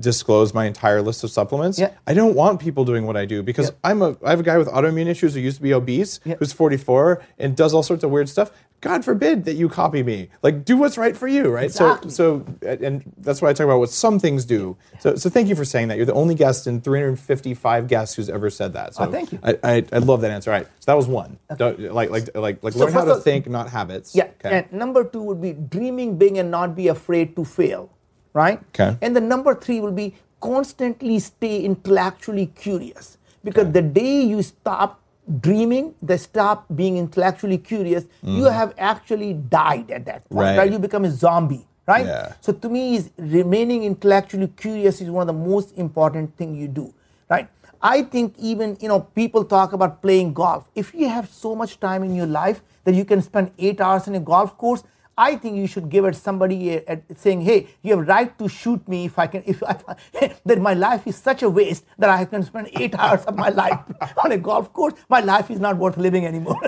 disclose my entire list of supplements, Yeah. I don't want people doing what I do because Yeah. I'm a I have a guy with autoimmune issues who used to be obese, Yeah. who's 44 and does all sorts of weird stuff. God forbid that you copy me. Like, do what's right for you, right? Exactly. So, so, and that's why I talk about what some things do. So, so thank you for saying that. You're the only guest in 355 guests who's ever said that. So, Oh, thank you. I, I, I love that answer. All right, so that was one. Don't- like, like, like, like, So learn how to all- think, not habits. Yeah. Okay. And number two would be dreaming big and not be afraid to fail, right? Okay. And the number three will be constantly stay intellectually curious. Because the day you stop dreaming, they stop being intellectually curious, you have actually died at that point, Mm. Right. right? You become a zombie, right? Yeah. So to me, is remaining intellectually curious is one of the most important thing you do, right? I think even you know people talk about playing golf. If you have so much time in your life that you can spend eight hours in a golf course, I think you should give it somebody uh, a- saying, "Hey, you have right to shoot me if I can. If I, that my life is such a waste that I can spend eight hours of my life on a golf course. My life is not worth living anymore."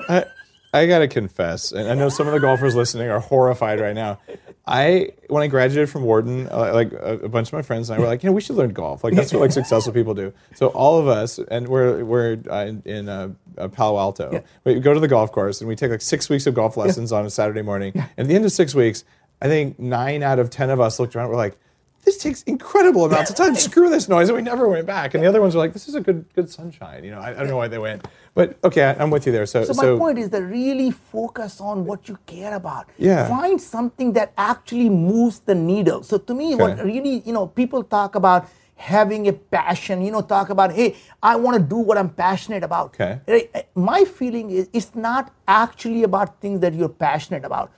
I gotta confess, and I know some of the golfers listening are horrified right now. I when I graduated from Wharton, uh, like a, a bunch of my friends and I were like, you know, we should learn golf. Like that's what like successful people do. So all of us, and we're we're uh, in, uh, uh, Palo Alto. We go to the golf course and we take like six weeks of golf lessons on a Saturday morning. And at the end of six weeks, I think nine out of ten of us looked around. We're like. This takes incredible amounts of time. Screw this noise, and we never went back. And the other ones were like, "This is a good, good sunshine." You know, I, I don't know why they went, but okay, I, I'm with you there. So, So my point is that really focus on what you care about. Yeah. Find something that actually moves the needle. So to me, what really, you know, people talk about having a passion, you know, talk about, hey, I want to do what I'm passionate about. Okay. My feeling is it's not actually about things that you're passionate about.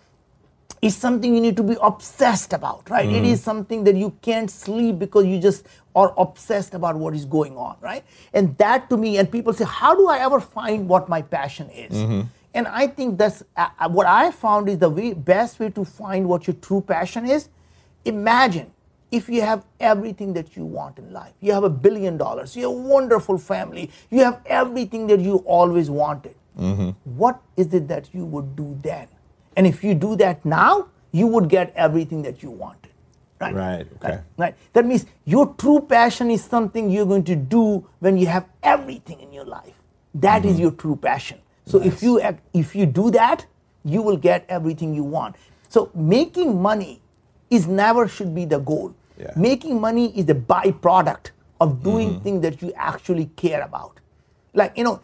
It's something you need to be obsessed about, right? It is something that you can't sleep because you just are obsessed about what is going on, right? And that to me, and people say, how do I ever find what my passion is? And I think that's uh, uh, what I found is the way, best way to find what your true passion is. Imagine if you have everything that you want in life. You have a billion dollars, you have a wonderful family, you have everything that you always wanted. What is it that you would do then? And if you do that now, you would get everything that you wanted. Right. Right, okay. Right. That means your true passion is something you're going to do when you have everything in your life. That is mm-hmm. your true passion. So if you if you do that, you will get everything you want. So making money is never should be the goal. Yeah. Making money is the byproduct of doing mm-hmm. things that you actually care about. Like, you know,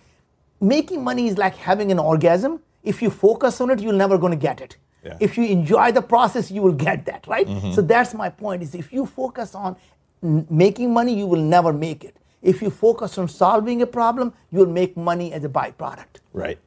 making money is like having an orgasm. If you focus on it, you're never going to get it. Yeah. If you enjoy the process, you will get that, right? Mm-hmm. So that's my point is if you focus on n- making money, you will never make it. If you focus on solving a problem, you'll make money as a byproduct. Right.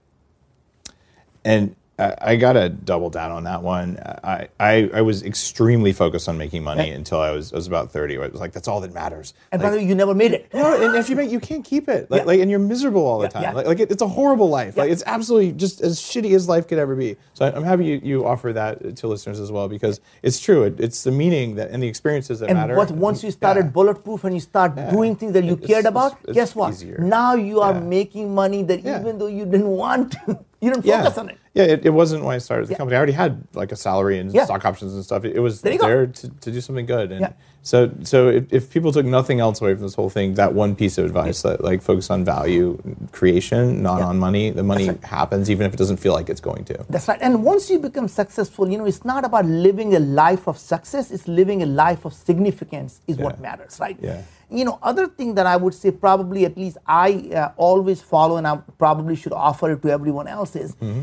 And I, I gotta double down on that one. I, I, I was extremely focused on making money Yeah. until I was, I was about 30. I was like, that's all that matters. And Like, by the way, you never made it. no, and if you make, you can't keep it. Like, Yeah. like and you're miserable all the time. yeah. Like, like it, it's a horrible life. Like it's absolutely just as shitty as life could ever be. So I- I'm happy you, you offer that to listeners as well because it's true. It, it's the meaning that and the experiences that And matter. what, once you started bulletproof and you start doing things that you It's- cared about, it's guess what? easier. Now you are making money that even though you didn't want to, you didn't focus on it. Yeah, it, it wasn't when I started the Yeah. company. I already had like a salary and Yeah. stock options and stuff. It, it was There there to, to do something good. And Yeah. so, so if, if people took nothing else away from this whole thing, that one piece of advice that like focus on value creation, not on money. The money right. happens even if it doesn't feel like it's going to. That's right. And once you become successful, you know, it's not about living a life of success, it's living a life of significance is what matters, right? Yeah. You know, other thing that I would say probably at least I uh, always follow and I probably should offer it to everyone else is Mm-hmm.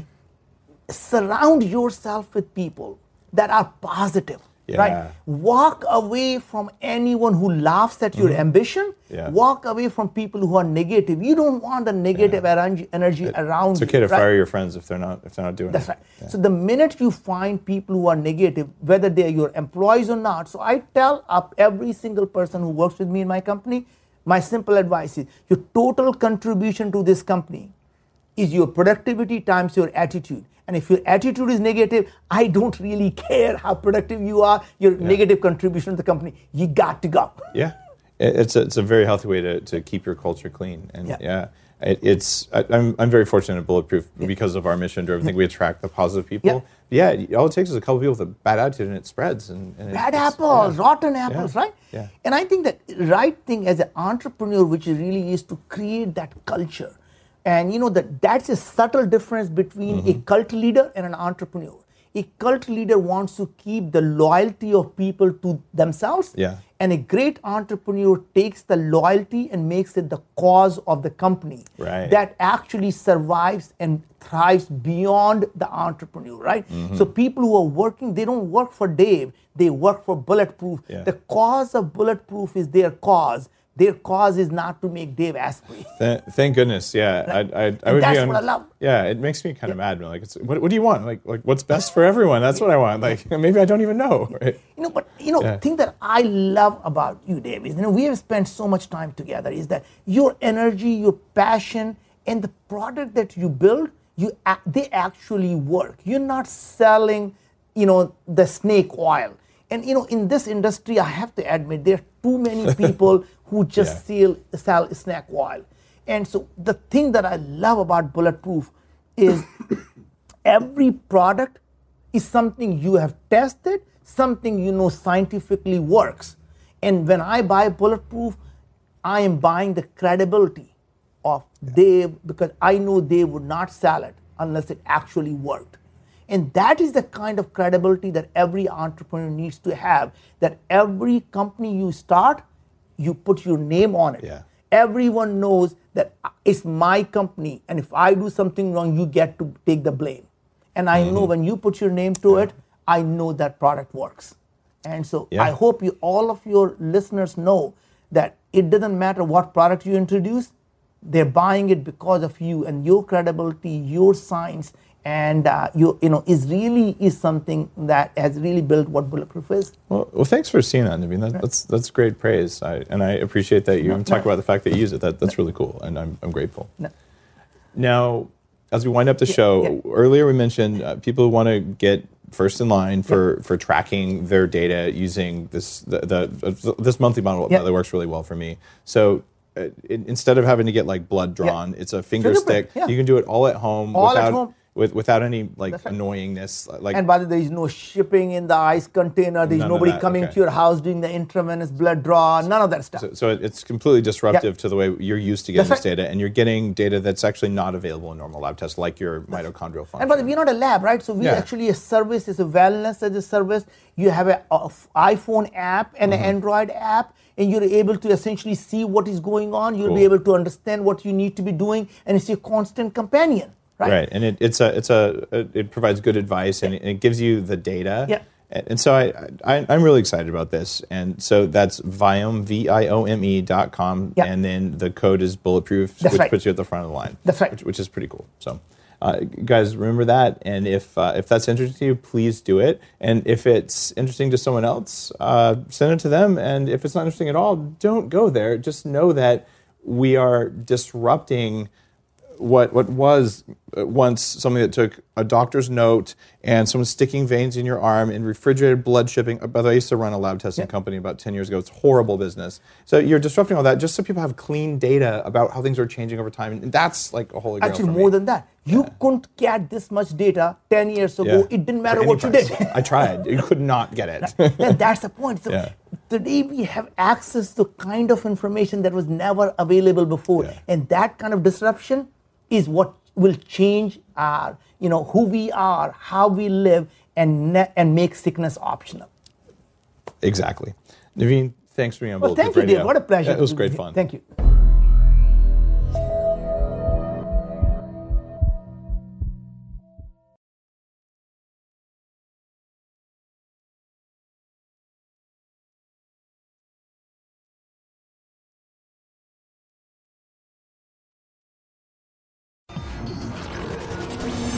Surround yourself with people that are positive. Yeah. Right? Walk away from anyone who laughs at your ambition. Mm-hmm. Yeah. Walk away from people who are negative. You don't want the negative energy, energy around It's okay to fire your friends if they're not if they're not doing That's it. right. So the minute you find people who are negative, whether they're your employees or not, so I tell up every single person who works with me in my company, my simple advice is your total contribution to this company is your productivity times your attitude. And if your attitude is negative, I don't really care how productive you are, your negative contribution to the company. You got to go. Yeah, it's a, it's a very healthy way to, to keep your culture clean. And Yeah. yeah, it, it's I, I'm I'm very fortunate at Bulletproof because of our mission driven. I think we attract the positive people. Yeah. yeah. all it takes is a couple people with a bad attitude and it spreads. And, and bad apples, yeah. rotten apples, Yeah. right? Yeah. And I think that right thing as an entrepreneur, which really is to create that culture, and you know that that's a subtle difference between Mm-hmm. a cult leader and an entrepreneur. A cult leader wants to keep the loyalty of people to themselves. Yeah. And a great entrepreneur takes the loyalty and makes it the cause of the company Right. that actually survives and thrives beyond the entrepreneur, right? Mm-hmm. So people who are working, they don't work for Dave, they work for Bulletproof. Yeah. The cause of Bulletproof is their cause. Their cause is not to make Dave Asprey. Th- thank goodness. Yeah, I, I, I would that's be on, what I love. Yeah, it makes me kind of mad. Like, it's, what, what do you want? Like, like what's best for everyone? That's what I want. Like, maybe I don't even know. Right? You know, but you know, Yeah. the thing that I love about you, Dave, is you know, we have spent so much time together. Is that your energy, your passion, and the product that you build, you they actually work. You're not selling, you know, the snake oil. And you know, in this industry, I have to admit, there are too many people who just sell, sell snack oil. And so the thing that I love about Bulletproof is every product is something you have tested, something you know scientifically works. And when I buy Bulletproof, I am buying the credibility of Dave because I know they would not sell it unless it actually worked. And that is the kind of credibility that every entrepreneur needs to have. That every company you start, you put your name on it. Yeah. Everyone knows that it's my company, and if I do something wrong, you get to take the blame. And I Mm-hmm. know when you put your name to it, I know that product works. And so Yeah. I hope you, all of your listeners know that it doesn't matter what product you introduce, they're buying it because of you and your credibility, your science, and uh, you, you know, is really is something that has really built what Bulletproof is. Well, well, thanks for seeing that. I mean, that, that's that's great praise, I, and I appreciate that you even talk about the fact that you use it. That that's really cool, and I'm I'm grateful. No. Now, as we wind up the show, yeah. earlier we mentioned uh, people who want to get first in line for, for tracking their data using this the, the this monthly model Yeah. that works really well for me. So. Uh, instead of having to get like blood drawn, it's a finger Fingerprint, stick. yeah. You can do it all at home All at home. With, without any like That's right. annoyingness. Like And by the way, there is no shipping in the ice container. There's nobody that, coming okay. to your house doing the intravenous blood draw. None of that stuff. So, so it's completely disruptive to the way you're used to getting That's this data, and you're getting data that's actually not available in normal lab tests, like your mitochondrial function. And but we're not a lab, right? So we Yeah. actually a service is a wellness as a service. You have an iPhone app and Mm-hmm. an Android app, and you're able to essentially see what is going on. You'll be able to understand what you need to be doing, and it's your constant companion, right? right, and it, it's a it's a it provides good advice, and it, gives you the data. Yeah. And so I, I I'm really excited about this, and so that's Viome v i o m e dot com, Yeah. and then the code is bulletproof, That's which right. puts you at the front of the line. That's right. which, which is pretty cool. So. Uh, guys, remember that, and if uh, if that's interesting to you, please do it. And if it's interesting to someone else, uh, send it to them. And if it's not interesting at all, don't go there. Just know that we are disrupting what what was uh, once something that took a doctor's note and someone sticking veins in your arm and refrigerated blood shipping. By the way, I used to run a lab testing company about 10 years ago. It's horrible business. So you're disrupting all that just so people have clean data about how things are changing over time. And that's like a holy grail. Actually, more than that. You couldn't get this much data 10 years ago. Yeah. It didn't matter what you did. I tried. You could not get it. and that's the point. So Yeah. today we have access to kind of information that was never available before, Yeah. and that kind of disruption is what will change our, you know, who we are, how we live, and ne- and make sickness optional. exactly. Naveen, thanks for being on Well, Bulletproof thank you, Radio. dear. What a pleasure. It was great fun. Thank you.